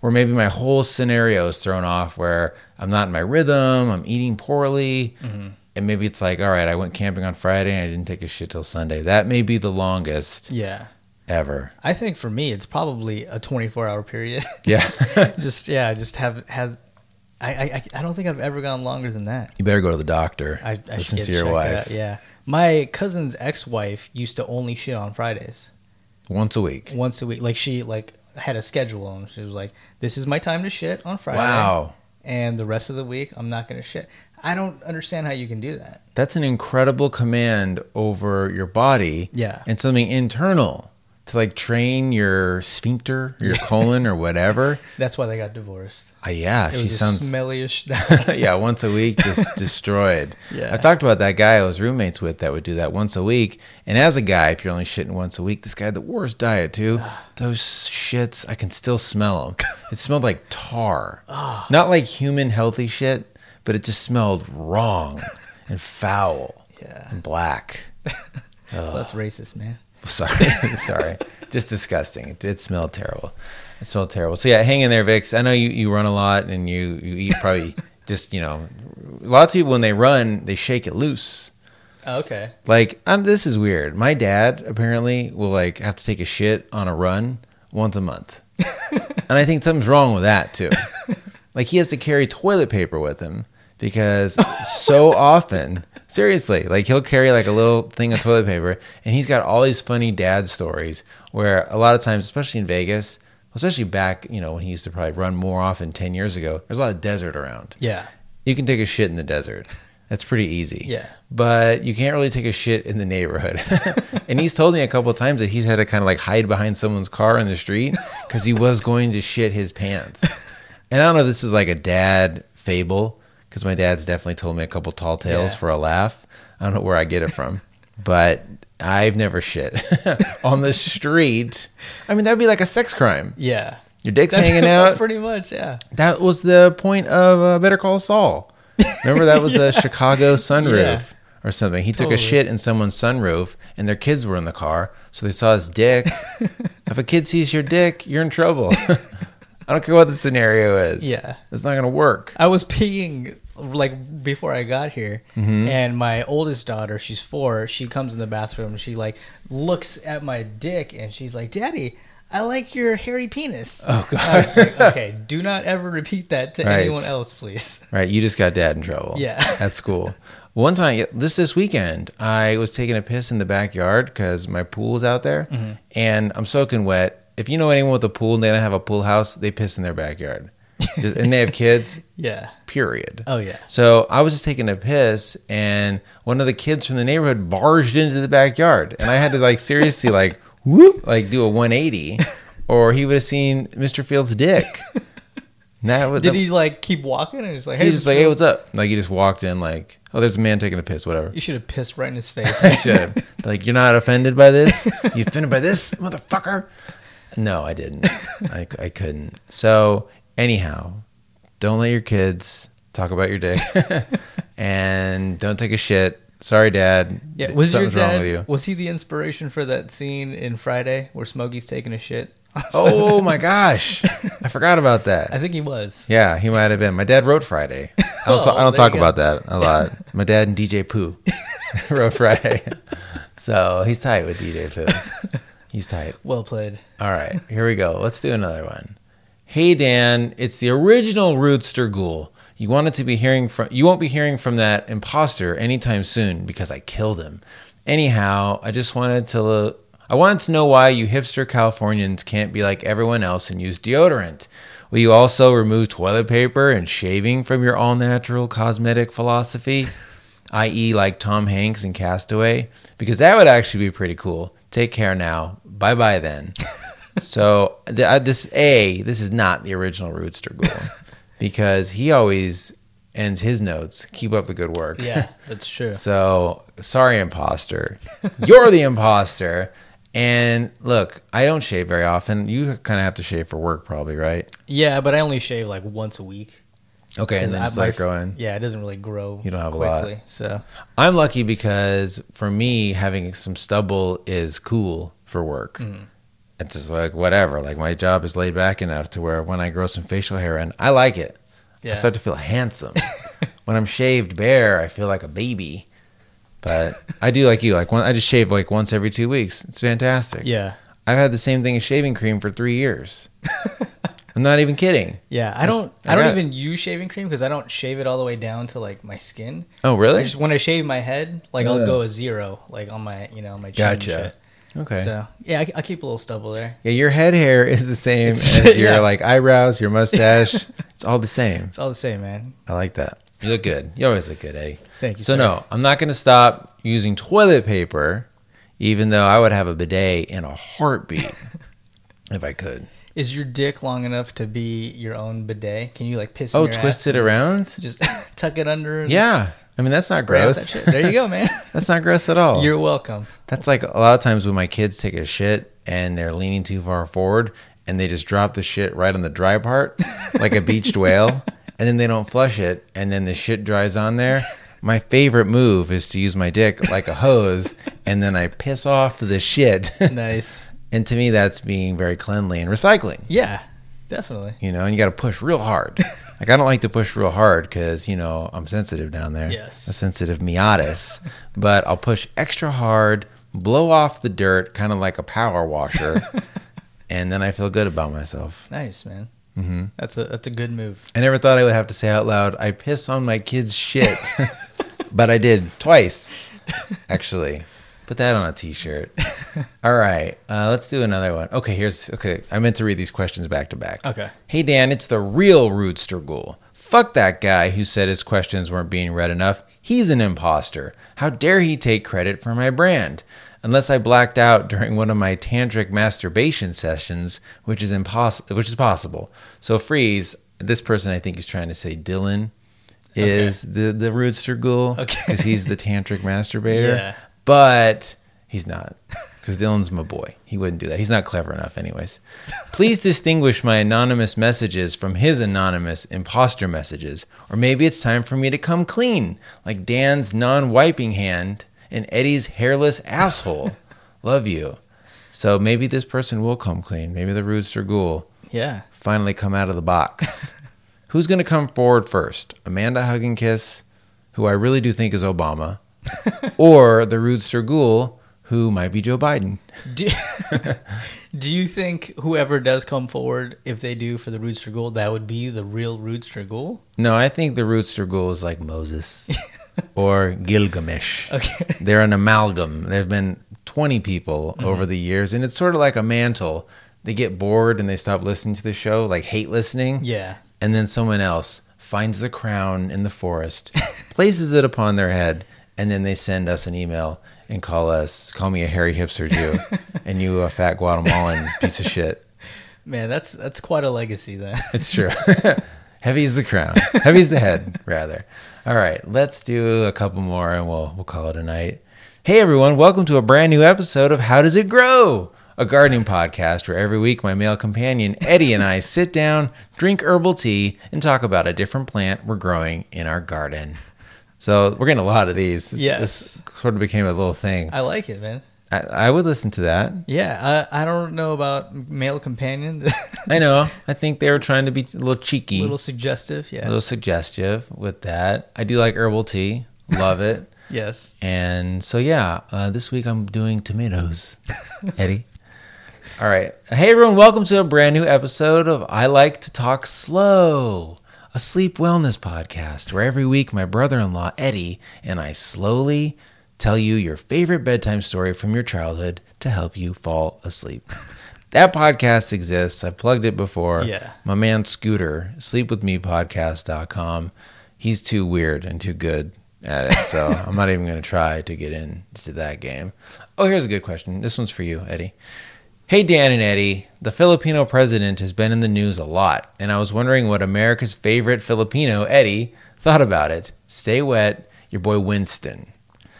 where maybe my whole scenario is thrown off, where I'm not in my rhythm, I'm eating poorly, Mm-hmm. and maybe it's like, all right, I went camping on Friday and I didn't take a shit till Sunday. That may be the longest Yeah. ever. I think for me, it's probably a 24 hour period. Yeah, just yeah, just have has. I, I I don't think I've ever gone longer than that. you better go to the doctor. I, I Listen to your wife out, Yeah, my cousin's ex-wife used to only shit on Fridays once a week. once a week. Like she like had a schedule and she was like, "This is my time to shit on Friday." Wow. And the rest of the week, I'm not gonna shit. I don't understand how you can do that. That's an incredible command over your body. Yeah. And something internal to like train your sphincter, your colon, or whatever. That's why they got divorced. Uh, yeah, It she was sounds. smellyish. yeah, once a week, just destroyed. Yeah. I talked about that guy I was roommates with that would do that once a week. And as a guy, if you're only shitting once a week, this guy had the worst diet too. Those shits, I can still smell them. It smelled like tar, not like human healthy shit, but it just smelled wrong and foul yeah, and black. well, that's racist, man. Sorry, sorry. Just disgusting. It did smell terrible. It smelled terrible. So yeah, hang in there, Vix. I know you, you run a lot and you, you eat probably just, you know, lots of people when they run, they shake it loose. Oh, okay. Like, um, this is weird. My dad apparently will like have to take a shit on a run once a month. and I think something's wrong with that too. Like he has to carry toilet paper with him because so often, seriously, like he'll carry like a little thing of toilet paper and he's got all these funny dad stories where a lot of times, especially in Vegas, especially back, you know, when he used to probably run more often 10 years ago, there's a lot of desert around. Yeah. You can take a shit in the desert. That's pretty easy. Yeah. But you can't really take a shit in the neighborhood. and he's told me a couple of times that he's had to kind of like hide behind someone's car in the street because he was going to shit his pants. And I don't know if this is like a dad fable because my dad's definitely told me a couple tall tales Yeah. for a laugh. I don't know where I get it from, but I've never shit on the street. I mean, that'd be like a sex crime. Yeah. Your dick's That's hanging out. Pretty much, yeah. That was the point of uh, Better Call Saul. Remember that was the Chicago sunroof Yeah. or something. He took a shit in someone's sunroof, and their kids were in the car, so they saw his dick. if a kid sees your dick, you're in trouble. I don't care what the scenario is. Yeah. it's not gonna work. I was peeing like before I got here, Mm-hmm. and my oldest daughter, she's four. She comes in the bathroom. And she like looks at my dick, and she's like, "Daddy, I like your hairy penis." Oh, God. I was like, "Okay, do not ever repeat that to Right. anyone else, please." Right, you just got dad in trouble. Yeah. at school. One time, just this weekend, I was taking a piss in the backyard because my pool's out there, Mm-hmm. and I'm soaking wet. If you know anyone with a pool and they don't have a pool house, they piss in their backyard, just, and they have kids. Yeah. Period. Oh yeah. So I was just taking a piss, and one of the kids from the neighborhood barged into the backyard, and I had to like seriously like whoop, like do a 180, or he would have seen Mr. Fields' dick. And that would Did he like keep walking and just like, he "Hey, was just like, "Hey, what's up?" Like he just walked in, like, "Oh, there's a man taking a piss, whatever." You should have pissed right in his face. I should have. Like, you're not offended by this? You offended by this, motherfucker? No, I didn't. I, I couldn't. So, anyhow, don't let your kids talk about your dick, and don't take a shit. Sorry, Dad. Yeah, was Something's your wrong dad? with you. Was he the inspiration for that scene in Friday where Smokey's taking a shit? Oh my gosh, I forgot about that. I think he was. Yeah, he might have been. My dad wrote Friday. I don't, oh, ta- I Oh, don't talk about that a lot. My dad and DJ Pooh wrote Friday. So he's tight with DJ Pooh. He's tight. Well played. All right, here we go. Let's do another one. Hey Dan, it's the original Rootster Ghoul. You wanted to be hearing from you won't be hearing from that imposter anytime soon because I killed him. Anyhow, I just wanted to I wanted to know why you hipster Californians can't be like everyone else and use deodorant. Will you also remove toilet paper and shaving from your all natural cosmetic philosophy? i.e., like Tom Hanks in Castaway, because that would actually be pretty cool. Take care now. Bye bye then. so th- uh, this A, this is not the original Rootster Ghoul, because he always ends his notes. Keep up the good work. Yeah, that's true. So sorry, imposter. You're the imposter. And look, I don't shave very often. You kind of have to shave for work, probably, right? Yeah, but I only shave like once a week. Okay, and then I- let it grow in. Yeah, it doesn't really grow. You don't have a lot. So I'm lucky because for me, having some stubble is cool for work. Mm-hmm. It's just like whatever. Like my job is laid back enough to where when I grow some facial hair in, I like it. I start to feel handsome. when I'm shaved bare, I feel like a baby. But I do like you. Like one, I just shave like once every two weeks. It's fantastic. yeah, I've had the same thing as shaving cream for three years. I'm not even kidding. yeah. I don't. I I don't even use shaving cream because I don't shave it all the way down to like my skin. Oh, really? I just when I shave my head, like Yeah. I'll go a zero, like on my you know my chin. Gotcha. shit. Okay. So yeah, I, I keep a little stubble there. Yeah, your head hair is the same as your yeah. like eyebrows, your mustache. it's all the same. It's all the same, man. I like that. You look good. You always look good, Eddie. Thank you. So sir. no, I'm not going to stop using toilet paper, even though I would have a bidet in a heartbeat if I could. Is your dick long enough to be your own bidet? Can you like piss? Oh, twist it around? Just tuck it under. Yeah. I mean, that's not gross. that. There you go, man. That's not gross at all. You're welcome. That's like a lot of times when my kids take a shit and they're leaning too far forward and they just drop the shit right on the dry part like a beached whale and then they don't flush it and then the shit dries on there. My favorite move is to use my dick like a hose and then I piss off the shit. Nice. And to me, that's being very cleanly and recycling, Yeah, definitely. you know, and you got to push real hard. Like I don't like to push real hard because you know I'm sensitive down there. Yes. a sensitive Miatis, but I'll push extra hard, blow off the dirt, kind of like a power washer, and then I feel good about myself. Nice, man. hmm That's a that's a good move. I never thought I would have to say out loud, "I piss on my kid's shit," but I did twice, actually. Put that on a T-shirt. All right, uh, let's do another one. Okay, here's okay. I meant to read these questions back to back. Okay. Hey Dan, it's the real Rootster Ghoul. Fuck that guy who said his questions weren't being read enough. He's an imposter. How dare he take credit for my brand? Unless I blacked out during one of my tantric masturbation sessions, which is impossible, which is possible. So freeze. This person, I think, is trying to say Dylan is the the Rootster Ghoul Okay. because he's the tantric masturbator, Yeah. But he's not. Because Dylan's my boy. He wouldn't do that. He's not clever enough, anyways. Please distinguish my anonymous messages from his anonymous imposter messages. Or maybe it's time for me to come clean, like Dan's non wiping hand and Eddie's hairless asshole. Love you. So maybe this person will come clean. Maybe the Rooster Ghoul Yeah. finally come out of the box. Who's going to come forward first? Amanda Hugging Kiss, who I really do think is Obama, or the Rootster Ghoul, who might be Joe Biden? Do, do you think whoever does come forward, if they do for the Rootster Ghoul, that would be the real Rootster Ghoul? No, I think the Rootster Ghoul is like Moses or Gilgamesh. Okay. They're an amalgam. There have been 20 people mm-hmm. over the years, and it's sort of like a mantle. They get bored and they stop listening to the show, like hate listening. Yeah. and then someone else finds the crown in the forest, places it upon their head, and then they send us an email and call us, call me a hairy hipster Jew, and you a fat Guatemalan piece of shit. Man, that's that's quite a legacy then. It's true. Heavy is the crown. Heavy is the head, rather. All right, let's do a couple more and we'll we'll call it a night. Hey everyone, welcome to a brand new episode of How Does It Grow? A gardening podcast where every week my male companion Eddie and I sit down, drink herbal tea, and talk about a different plant we're growing in our garden. So we're getting a lot of these. This, Yes. this sort of became a little thing. I like it, man. I, I would listen to that. Yeah, I, I don't know about male companion. I know. I think they were trying to be a little cheeky. a little suggestive. Yeah, a little suggestive with that. I do like herbal tea, love it. yes. And so, yeah, uh, this week I'm doing tomatoes, Eddie. All right. Hey, everyone, welcome to a brand new episode of I Like to Talk Slow, a sleep wellness podcast where every week my brother in law, Eddie, and I slowly tell you your favorite bedtime story from your childhood to help you fall asleep. That podcast exists. I've plugged it before. Yeah. My man Scooter, sleepwithmepodcast.com. He's too weird and too good at it. So I'm not even going to try to get into that game. Oh, here's a good question. This one's for you, Eddie. Hey, Dan and Eddie. The Filipino president has been in the news a lot, and I was wondering what America's favorite Filipino, Eddie, thought about it. Stay wet, your boy Winston.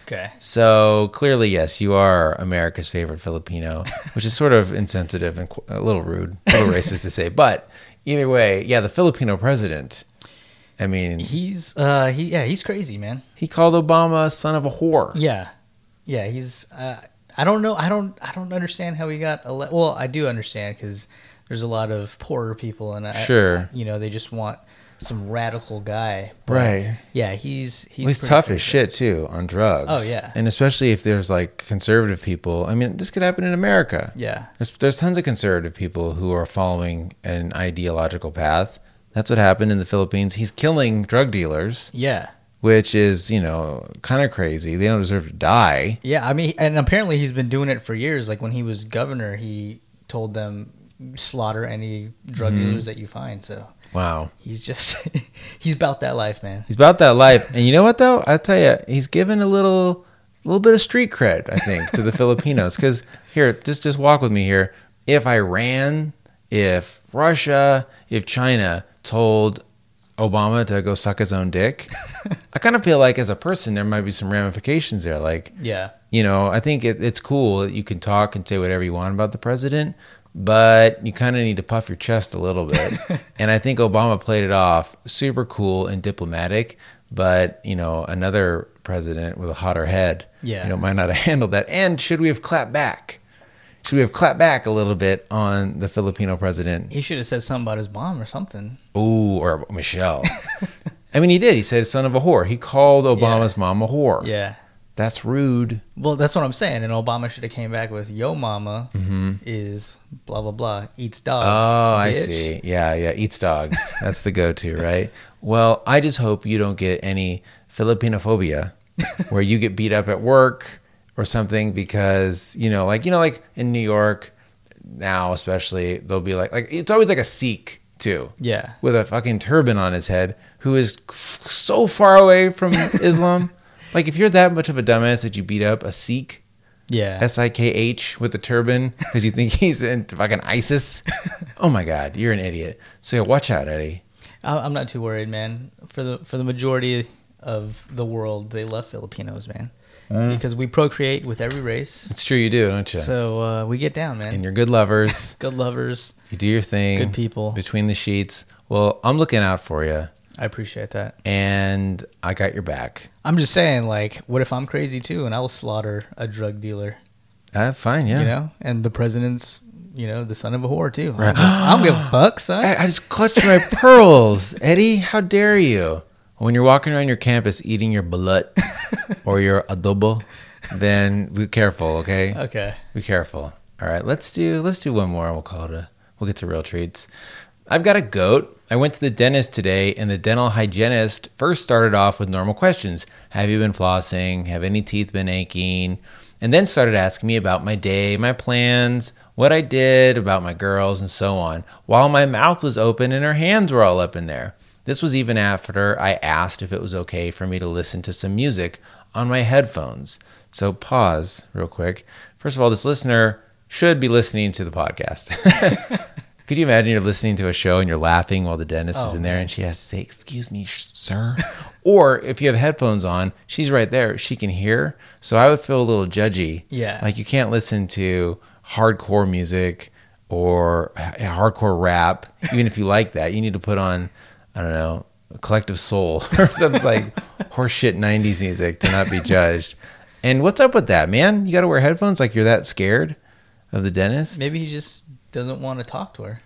Okay. So clearly, yes, you are America's favorite Filipino, which is sort of insensitive and a little rude, a little racist to say. But either way, yeah, the Filipino president. I mean, He's uh he yeah he's crazy man. He called Obama son of a whore. Yeah, yeah he's uh I don't know I don't I don't understand how he got ele- well I do understand because there's a lot of poorer people and I, Sure. you know they just want some radical guy. But Right. Yeah, he's he's Well, he's tough crazy. as shit too on drugs. Oh, yeah. and especially if there's like conservative people. I mean, this could happen in America. Yeah. There's, there's tons of conservative people who are following an ideological path. That's what happened in the Philippines. He's killing drug dealers. Yeah. Which is you know kind of crazy. They don't deserve to die. Yeah, I mean, and apparently he's been doing it for years. Like when he was governor, he told them slaughter any drug Mm-hmm. dealers that you find. So Wow, he's just he's about that life, man. he's about that life. And you know what though? I tell you, he's given a little a little bit of street cred, I think, to the Filipinos. Because here, just just walk with me here. If Iran, if Russia, if China told Obama to go suck his own dick, I kind of feel like as a person there might be some ramifications there. Like, Yeah. you know, I think it, it's cool that you can talk and say whatever you want about the president, but you kind of need to puff your chest a little bit. and I think Obama played it off super cool and diplomatic, but you know, another president with a hotter head, Yeah. you know, might not have handled that. And should we have clapped back? Should we have clapped back a little bit on the Filipino president? He should have said something about his mom or something. Ooh, or Michelle. I mean, he did. He said son of a whore. He called Obama's mom a whore. Yeah. That's rude. Well, that's what I'm saying. And Obama should have came back with, "Yo, mama is blah blah blah eats dogs." Mm-hmm. Oh, I see. Yeah, yeah. Eats dogs. That's the go-to, right? Well, I just hope you don't get any Filipinophobia, where you get beat up at work or something because you know, like you know, like in New York now, especially they'll be like, like it's always like a Sikh too, Yeah. with a fucking turban on his head, who is f- so far away from Islam. Like if you're that much of a dumbass that you beat up a Sikh, Yeah. S I K H with the turban because you think he's in fucking ISIS. Oh my God, you're an idiot. So yeah, watch out, Eddie. I'm not too worried, man. For the for the majority of the world, they love Filipinos, man, Mm. because we procreate with every race. It's true, you do, don't you? So uh, we get down, man. and you're good lovers. good lovers, You do your thing. good people. between the sheets. Well, I'm looking out for you, I appreciate that. and I got your back. I'm just saying, like, what if I'm crazy too, and I'll slaughter a drug dealer? Uh, fine, yeah. You know, and the president's, you know, the son of a whore too. Right. I don't give a fuck, son. I, I just clutched my pearls, Eddie. How dare you? When you're walking around your campus eating your balut or your adobo, then be careful, okay? okay. Be careful. All right, let's do let's do one more and we'll call it a we'll get to real treats. I've got a goat. I went to the dentist today and the dental hygienist first started off with normal questions. Have you been flossing? Have any teeth been aching? And then started asking me about my day, my plans, what I did, about my girls, and so on, while my mouth was open and her hands were all up in there. This was even after I asked if it was okay for me to listen to some music on my headphones. So, pause real quick. First of all, this listener should be listening to the podcast. Could you imagine you're listening to a show and you're laughing while the dentist is Oh, in there and she has to say, Excuse me, sir? or if you have headphones on, she's right there. She can hear. So I would feel a little judgy. Yeah. Like you can't listen to hardcore music or hardcore rap, even if you like that. You need to put on, I don't know, Collective Soul or something like horseshit 90s music to not be judged. And what's up with that, man? You got to wear headphones like you're that scared of the dentist? Maybe he just doesn't want to talk to her.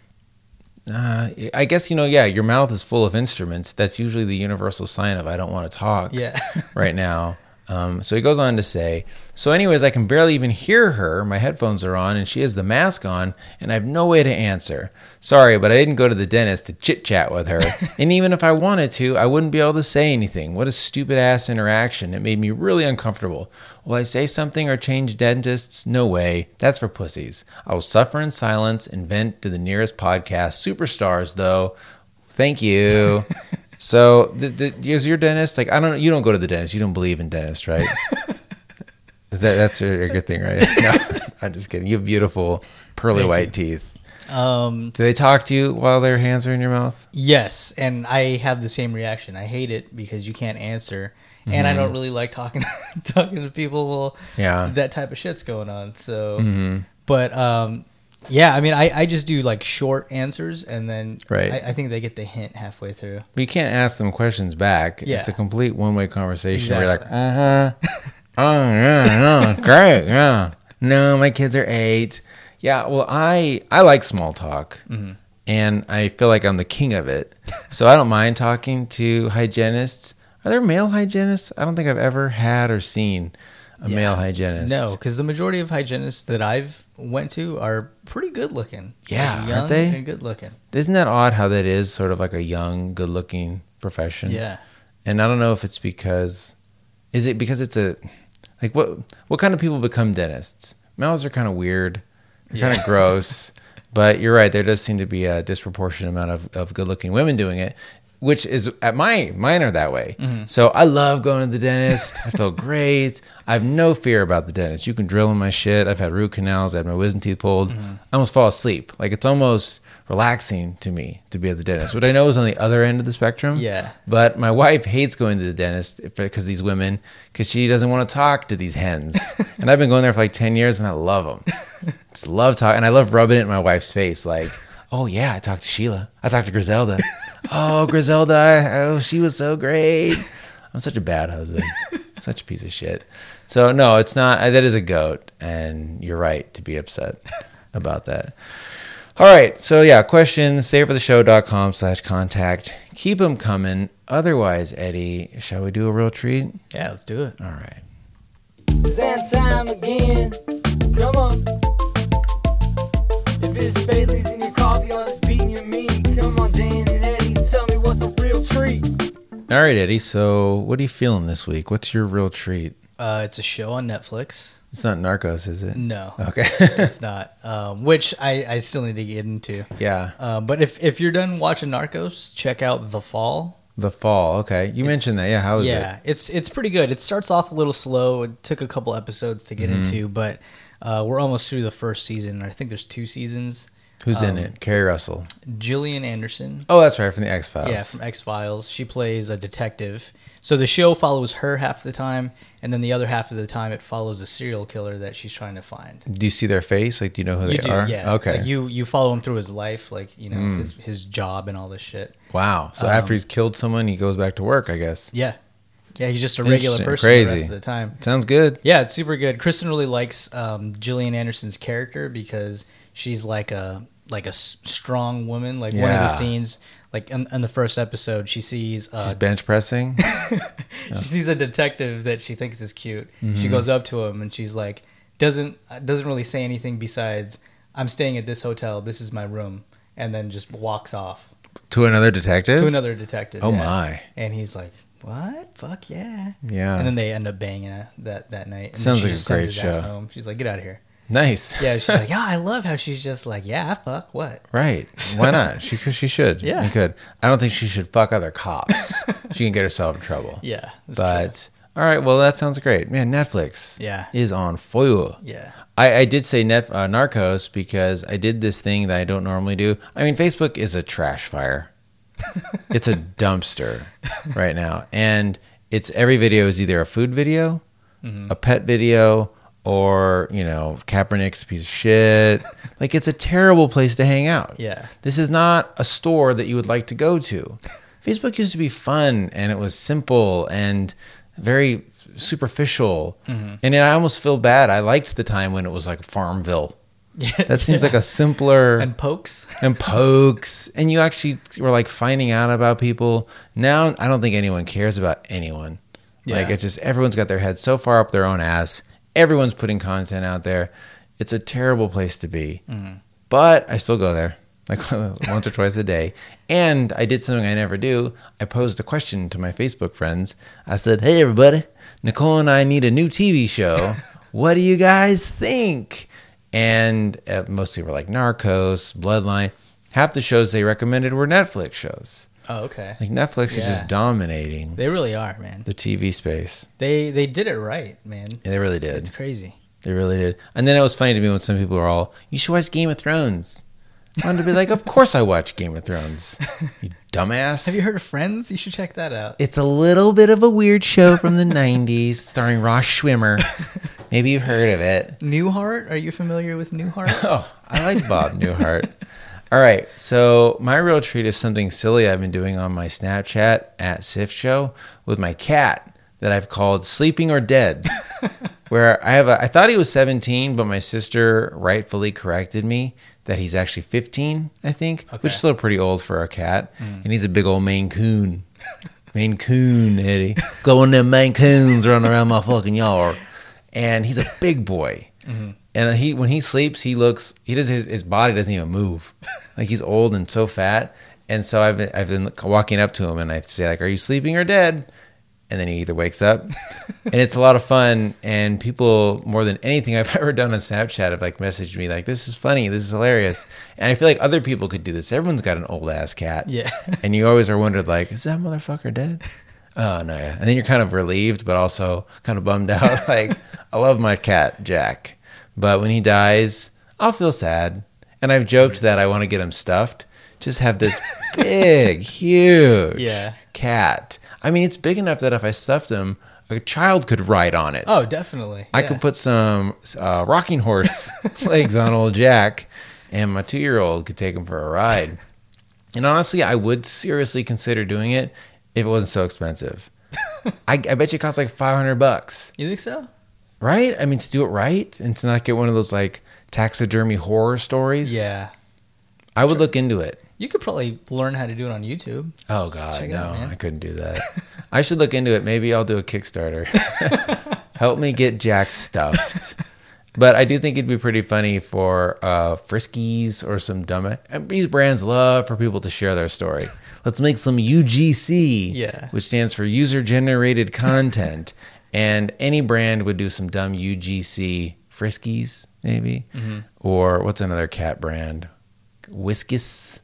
Uh, I guess you know, yeah. Your mouth is full of instruments. That's usually the universal sign of I don't want to talk Yeah. right now. Um, so he goes on to say, so anyways, I can barely even hear her. My headphones are on, and she has the mask on, and I have no way to answer. Sorry, but I didn't go to the dentist to chit chat with her. and even if I wanted to, I wouldn't be able to say anything. What a stupid ass interaction. It made me really uncomfortable. Will I say something or change dentists? No way. That's for pussies. I will suffer in silence and vent to the nearest podcast. Superstars, though. Thank you. so, the, the, is your dentist like? I don't. You don't go to the dentist. You don't believe in dentists, right? That that's a, a good thing, right? No, I'm just kidding. You have beautiful pearly Thank white you. teeth. Um, Do they talk to you while their hands are in your mouth? yes, and I have the same reaction. I hate it because you can't answer, and I don't really like talking talking to people while Mm-hmm. Yeah. Mm-hmm. that type of shit's going on. So, but um, yeah, I mean, I, I just do like short answers, and then Right. I, I think they get the hint halfway through. But you can't ask them questions back. Yeah. It's a complete one way conversation where you're like, uh huh. oh, yeah, no, great. Yeah. No, my kids are eight. Yeah. Well, I, I like small talk. Mm-hmm. And I feel like I'm the king of it. So I don't mind talking to hygienists. Are there male hygienists? I don't think I've ever had or seen a Yeah. male hygienist. No, because the majority of hygienists that I've went to are pretty good looking. Yeah, Like, aren't they? And good looking. Isn't that odd how that is sort of like a young, good looking profession? Yeah. And I don't know if it's because is it because it's a like what what kind of people become dentists? Mouths are kind of weird. They're kind of gross. But you're right, there does seem to be a disproportionate amount of, of good looking women doing it. Which is at my mine are that way. Mm-hmm. So I love going to the dentist. I feel great. I have no fear about the dentist. You can drill in my shit. I've had root canals. I had my wisdom teeth pulled. Mm-hmm. I almost fall asleep. Like it's almost relaxing to me to be at the dentist. What I know is on the other end of the spectrum. Yeah. But my wife hates going to the dentist because these women, because she doesn't want to talk to these hens. and I've been going there for like 10 years and I love them. Just love talking. And I love rubbing it in my wife's face. Like, oh, yeah, I talked to Sheila. I talked to Griselda. Oh, Griselda. Oh, she was so great. I'm such a bad husband. such a piece of shit. So, no, it's not. Uh, that is a goat. And you're right to be upset about that. All right. So, yeah, questions, savefortheshow.com slash contact. Keep them coming. Otherwise, Eddie, shall we do a real treat? Yeah, let's do it. All right. It's that time again. Come on. If it's Bailey's in your treat. All right, Eddie. So, what are you feeling this week? What's your real treat? Uh, it's a show on Netflix. It's not Narcos, is it? No, Okay. it's not. Um, which I, I still need to get into. yeah. Uh, but if if you're done watching Narcos, check out The Fall. The fall. Okay. You mentioned that. Yeah. How is it? yeah, it's it's pretty good. It starts off a little slow. It took a couple episodes to get Mm-hmm. into, but uh, we're almost through the first season. I think there's two seasons. Who's in um, it? Keri Russell. Gillian Anderson, Oh, that's right. From the X Files. yeah, from X Files. She plays a detective. So the show follows her half the time, and then the other half of the time it follows a serial killer that she's trying to find. do you see their face? Like, do you know who You they do, are? yeah. Okay. Mm. Like, you you follow him through his life, like you know his his job and all this shit. wow. So Um, after he's killed someone, he goes back to work. I guess. Yeah, yeah. He's just a regular person the Crazy. rest of the time. Sounds good. Yeah, it's super good. Kristen really likes um, Gillian Anderson's character because she's like a like a s- strong woman. Like one of Yeah. the scenes, like in, in the first episode, she sees She's uh, bench pressing. she sees a detective that she thinks is cute. Mm-hmm. She goes up to him and she's like, doesn't doesn't really say anything besides, "I'm staying at this hotel. This is my room," and then just walks off to another detective. to another detective. Oh yeah. my. And he's like, "What? Fuck yeah!" Yeah. And then they end up banging that that night. And then Sounds she like a just sends great his ass show. Home. She's like, "Get out of here." Nice. Yeah, she's like, yeah, I love how she's just like, yeah, fuck what? Right. Why not? She. She should. Yeah. You could. I don't think she should fuck other cops. she can get herself in trouble. Yeah, But all right. Well, that sounds great, man. Netflix. Yeah. Is on fire. yeah, I, I did say net, uh, Narcos because I did this thing that I don't normally do. I mean, Facebook is a trash fire. it's a dumpster right now, and it's every video is either a food video, a pet video, or you know Kaepernick's a piece of shit. like it's a terrible place to hang out. yeah, This is not a store that you would like to go to. Facebook used to be fun and it was simple and very superficial. Mm-hmm. And I almost feel bad. I liked the time when it was like Farmville. yeah. That seems like a simpler and pokes. and pokes and you actually were like finding out about people. Now I don't think anyone cares about anyone. Like Yeah. it's just everyone's got their head so far up their own ass. Everyone's putting content out there. It's a terrible place to be. Mm-hmm. But I still go there like once or twice a day. And I did something I never do. I posed a question to my Facebook friends. I said, "Hey everybody, Nicole and I need a new TV show. what do you guys think?" And uh, mostly were like Narcos, Bloodline. Half the shows they recommended were Netflix shows. Oh, okay. Like Netflix is just dominating They really are, man. the TV space. They they did it right, man. Yeah, they really did. It's crazy. They really did. And then it was funny to me when some people were all, "You should watch Game of Thrones." I wanted to be like, "Of course I watch Game of Thrones." You dumbass. Have you heard of Friends? You should check that out. It's a little bit of a weird show from the 90s starring Ross Schwimmer. Maybe you've heard of it. Newhart? Are you familiar with Newhart? Oh, I like Bob Newhart. All right, so my real treat is something silly I've been doing on my Snapchat at Sif Show with my cat that I've called Sleeping or Dead. where I have a, I thought he was 17, but my sister rightfully corrected me that he's actually 15, I think, Okay. which is still pretty old for a cat. Hmm. And he's a big old Maine Coon. Maine Coon, Eddie. Going them Maine Coons running around my fucking yard. And he's a big boy. Mm-hmm. And he when he sleeps, he looks he does his, his body doesn't even move. Like he's old and so fat. And so I've been, I've been walking up to him and I say like, "Are you sleeping or dead?" and then he either wakes up, and it's a lot of fun. And people more than anything I've ever done on Snapchat have like messaged me like, "This is funny, this is hilarious," and I feel like other people could do this. Everyone's got an old ass cat, Yeah. and you always are wondered like, is that motherfucker dead? Oh no, yeah. And then you're kind of relieved, but also kind of bummed out. like, I love my cat Jack, but when he dies, I'll feel sad. And I've joked that I want to get him stuffed. Just have this big, huge Yeah. cat. I mean, it's big enough that if I stuffed him, a child could ride on it. Oh, definitely. I Yeah. could put some uh, rocking horse legs on old Jack, and my two year old could take him for a ride. And honestly, I would seriously consider doing it if it wasn't so expensive. I, I bet you it costs like 500 bucks, You think so? Right? I mean, to do it right and to not get one of those like taxidermy horror stories. Yeah. I would look into it. You could probably learn how to do it on YouTube. Oh God, Check no, out. I couldn't do that. I should look into it. Maybe I'll do a Kickstarter. Help me get Jack stuffed. But I do think it'd be pretty funny for uh, Friskies or some dumb. and These brands love for people to share their story. Let's make some UGC, Yeah. which stands for user generated content. And any brand would do some dumb UGC Friskies, maybe, Mm-hmm. or what's another cat brand? Whiskas,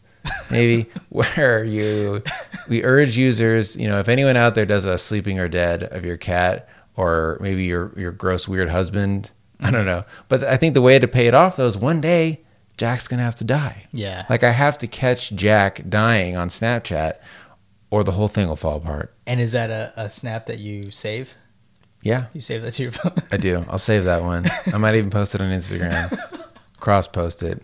maybe, where you we urge users, you know, if anyone out there does a sleeping or dead of your cat, or maybe your your gross weird husband, I don't know. But I think the way to pay it off though is one day Jack's gonna have to die. Yeah. Like I have to catch Jack dying on Snapchat, or the whole thing will fall apart. And is that a, a snap that you save? Yeah, You save that to your phone? I do. I'll save that one. I might even post it on Instagram. Cross post it.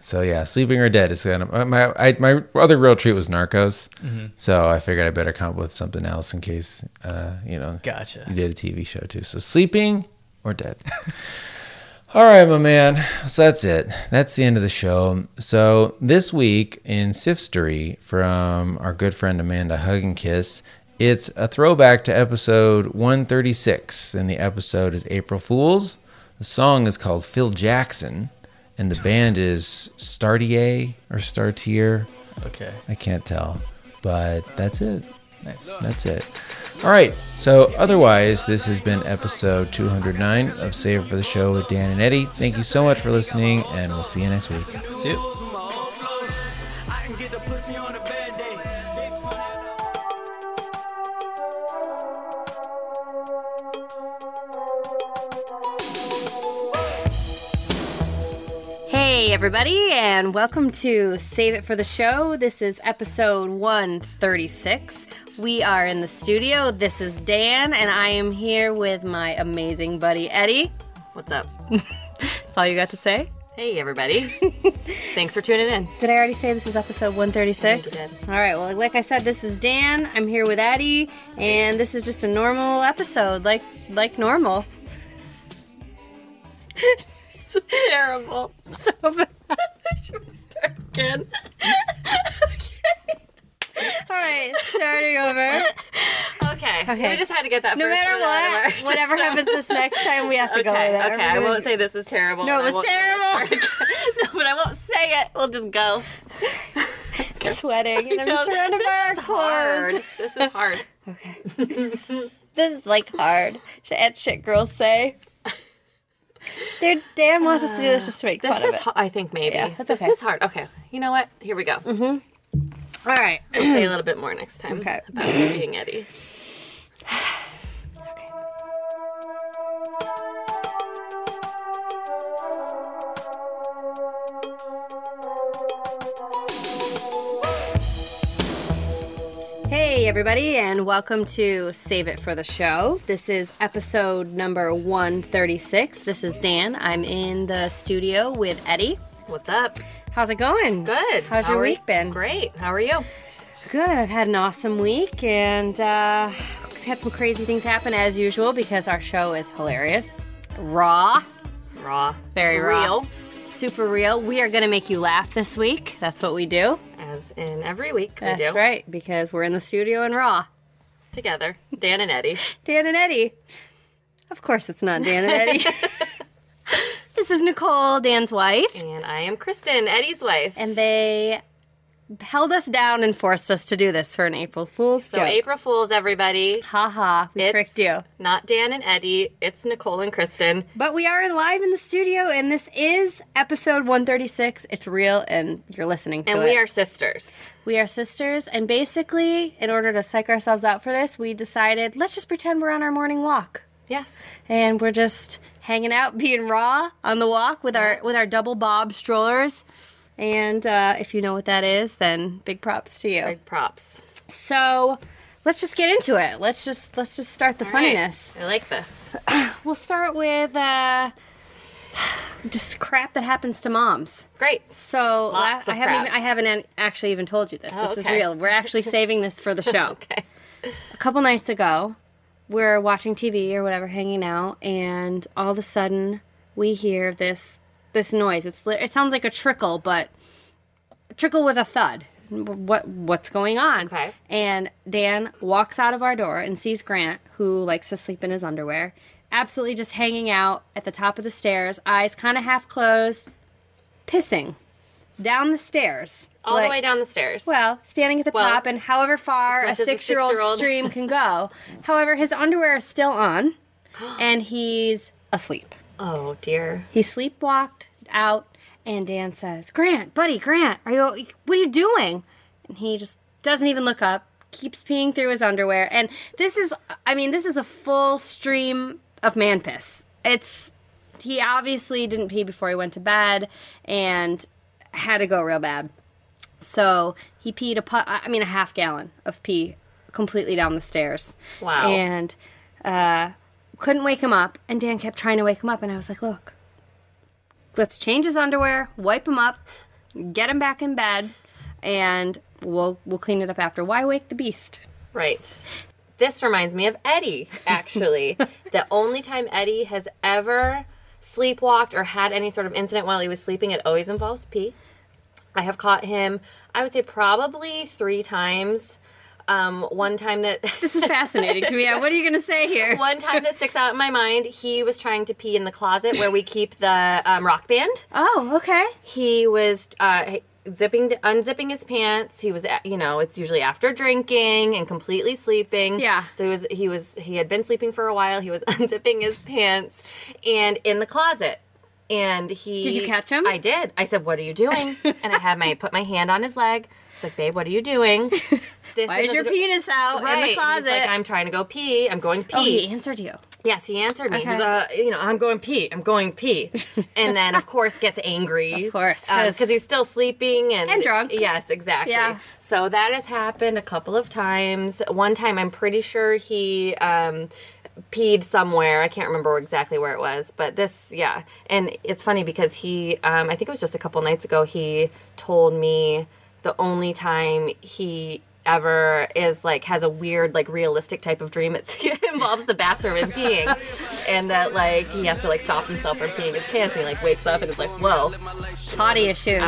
So yeah, sleeping or dead is kind of my I, my other real treat was Narcos. So I figured I better come up with something else in case uh, you know Gotcha. you did a TV show too. So sleeping or dead. All right, my man. So that's it. That's the end of the show. So this week in Sifstery from our good friend Amanda Hug and Kiss, it's a throwback to episode 136, and the episode is April Fools. The song is called Phil Jackson, and the band is Startier or Startier. Okay. I can't tell, but that's it. Nice. That's it. All right. So, otherwise, this has been episode 209 of Save for the Show with Dan and Eddie. Thank you so much for listening, and we'll see you next week. See you. Hey, everybody, and welcome to Save It for the Show. This is episode 136. We are in the studio. This is Dan, and I am here with my amazing buddy Eddie. What's up? That's all you got to say? Hey, everybody. Thanks for tuning in. Did I already say this is episode 136? I think you did. All right, well, like I said, this is Dan. I'm here with Eddie, and this is just a normal episode, like like normal. It's terrible. So bad. Should we start again? Okay. All right, starting over. Okay. Okay. We just had to get that No first matter one out of our what, whatever system. happens this next time, we have to Okay, go with that. okay. I won't say this is terrible. No, and it I was won't- terrible. no, but I won't say it. We'll just go. Sweating, and I'm surrounded by our This is hard. This is hard. Okay. This is like hard. At shit girls say. Dude, Dan wants us to do this just to make This fun is, of it. ho- I think maybe. Yeah, that's this okay. is hard. Okay. You know what? Here we go. Mm-hmm. All right. We'll say a little bit more next time. Okay. About being Eddie. Hey, everybody, and welcome to Save It for the Show. This is episode number 136. This is Dan. I'm in the studio with Eddie. What's up? How's it going? Good. How's How your are week you? been? Great. How are you? Good. I've had an awesome week and uh, had some crazy things happen as usual because our show is hilarious. Raw, Raw. very raw. real. Super real. We are going to make you laugh this week. That's what we do. As in every week That's we do. right, because we're in the studio in Raw. Together. Dan and Eddie. Dan and Eddie. Of course, it's not Dan and Eddie. this is Nicole, Dan's wife, And I am Kristen, Eddie's wife. and they held us down and forced us to do this for an April Fool's story. So joke. April Fools, everybody. Ha ha, we It's tricked you. Not Dan and Eddie. It's Nicole and Kristen. But we are live in the studio, and this is episode 136. It's real, and you're listening to And it. And we are sisters. We are sisters, and basically, in order to psych ourselves out for this, we decided let's just pretend we're on our morning walk, Yes. and we're just hanging out, being raw on the walk with our with our double bob strollers. And uh, if you know what that is, then big props to you. Big props. So let's just get into it. Let's just let's just start the All right. funniness. I like this. We'll start with uh, just crap that happens to moms. Great. So Lots la- of I haven't crap. even, I haven't an- actually even told you this. Oh, this is real. We're actually saving this for the show. Okay. A couple nights ago, we're watching TV or whatever, hanging out, and all of a sudden we hear this this noise. It's it sounds like a trickle, but a trickle with a thud. What what's going on? Okay. And Dan walks out of our door and sees Grant, who likes to sleep in his underwear, absolutely just hanging out at the top of the stairs, eyes kind of half closed, pissing down the stairs. All Like- the way down the stairs. well, standing at the Well, top, and however far a as much as a six-year-old six-year-old. stream can go. However, his underwear is still on, and he's asleep. Oh dear. He sleepwalked out, and Dan says, "Grant, buddy, Grant, are you? What are you doing?" And he just doesn't even look up. Keeps peeing through his underwear, and this is, I mean, this is a full stream of man piss. It's he obviously didn't pee before he went to bed, and had to go real bad. So he peed a pu- I mean a half gallon of pee completely down the stairs. Wow. And uh, couldn't wake him up. And Dan kept trying to wake him up, and I was like, "Look, let's change his underwear, wipe him up, get him back in bed, and we'll we'll clean it up after. Why wake the beast?" Right. This reminds me of Eddie, actually. the only time Eddie has ever sleepwalked or had any sort of incident while he was sleeping, it always involves pee. I have caught him, I would say probably three times. Um, one time that This is fascinating to me. Yeah, What are you going to say here? one time that sticks out in my mind, he was trying to pee in the closet where we keep the um, rock band. Oh, okay. he was uh, zipping unzipping his pants he was uh, you know it's usually after drinking and completely sleeping Yeah. so he was he was he had been sleeping for a while he was unzipping his pants and in the closet and he Did you catch him? i did i said what are you doing and i had my put my hand on his leg it's like babe what are you doing this Why is your a- penis out right in the He's closet? like i'm trying to go pee i'm going pee oh, he answered you. Yes, he answered me. Okay. He's, uh, you know, I'm going pee. I'm going pee. and then, of course, gets angry. Of course. Because he's still sleeping and, And drunk. Yes, exactly. Yeah. So that has happened a couple of times. One time, I'm pretty sure he um, peed somewhere. I can't remember exactly where it was. But this, yeah. And it's funny because he, um, I think it was just a couple nights ago, he told me the only time he ever is like has a weird like realistic type of dream it's, it involves the bathroom and peeing and that like he has to like stop himself from peeing his pants and he like wakes up and is like whoa Potty issues.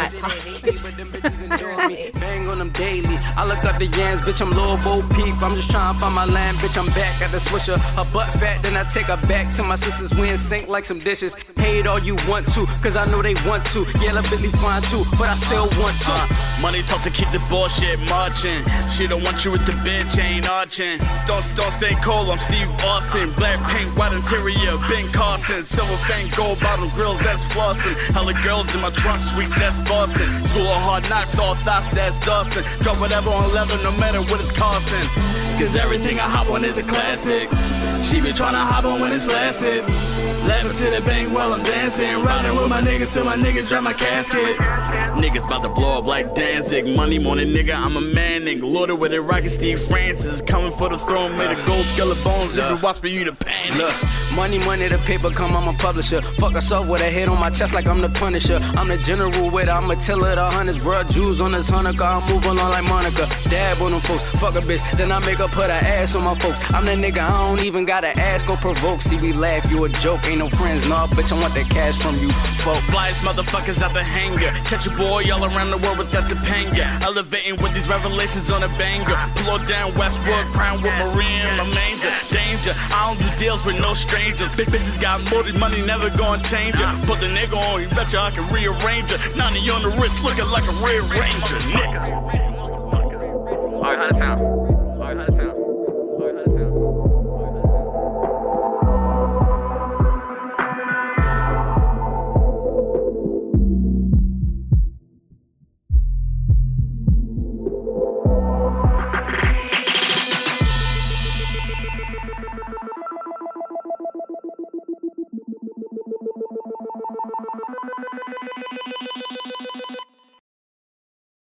Bang on them daily. I look up the yams, bitch. I'm Lil Bo Peep. I'm just trying to find my land, bitch. I'm back at the swisher. Her butt fat, then I take her back to my sister's. We in sync like some dishes. Hate all you want to, cause I know they want to. Yeah, La Billy fine too, but I still want to. Uh, money talk to keep the bullshit marching. She don't want you with the bitch, ain't arching. Don't, don't stay cold, I'm Steve Austin. Black paint, white interior, Ben Carson. Silver fang, gold bottle grills, that's flossing. Hella girls in my trunk suite, that's Boston. School of hard knocks, all thoughts, that's Dawson. Drop whatever on leather, no matter what it's costing. Cause everything I hop on is a classic. She be tryna hop on when it's flaccid. Laughing to the bank while I'm dancing. Riding with my niggas till my niggas drop my casket. Niggas about to blow up like Danzig. Money morning, nigga, I'm a man, nigga. Loaded with it, rockin' Steve Francis. Coming for the throne, made of gold skeleton bones. Nigga, watch for you to panic. Look, money, money, the paper come, I'm a publisher. Fuck us up with a head on my chest like I'm the punisher. I'm the general with I'm a tiller the hundreds. Bruh, Jews on this Hanukkah, I'm move along like Monica. Dab on them folks, fuck a bitch, then I make her put her ass on my folks. I'm the nigga, I don't even gotta ask or provoke. See, we laugh, you a joke. Ain't no friends, nah, bitch. I want that cash from you, folk. Flyest motherfuckers out the hangar. Catch a boy all around the world with that Topanga. Elevating with these revelations on a banger. Pull down Westwood, crown with Maria in my manger. Danger, I don't do deals with no strangers. Big bitches got more than money, never gonna change it. Put the nigga on, you betcha I can rearrange it. 90 on the wrist, looking like a rear ranger, nigga. Alright, out of town.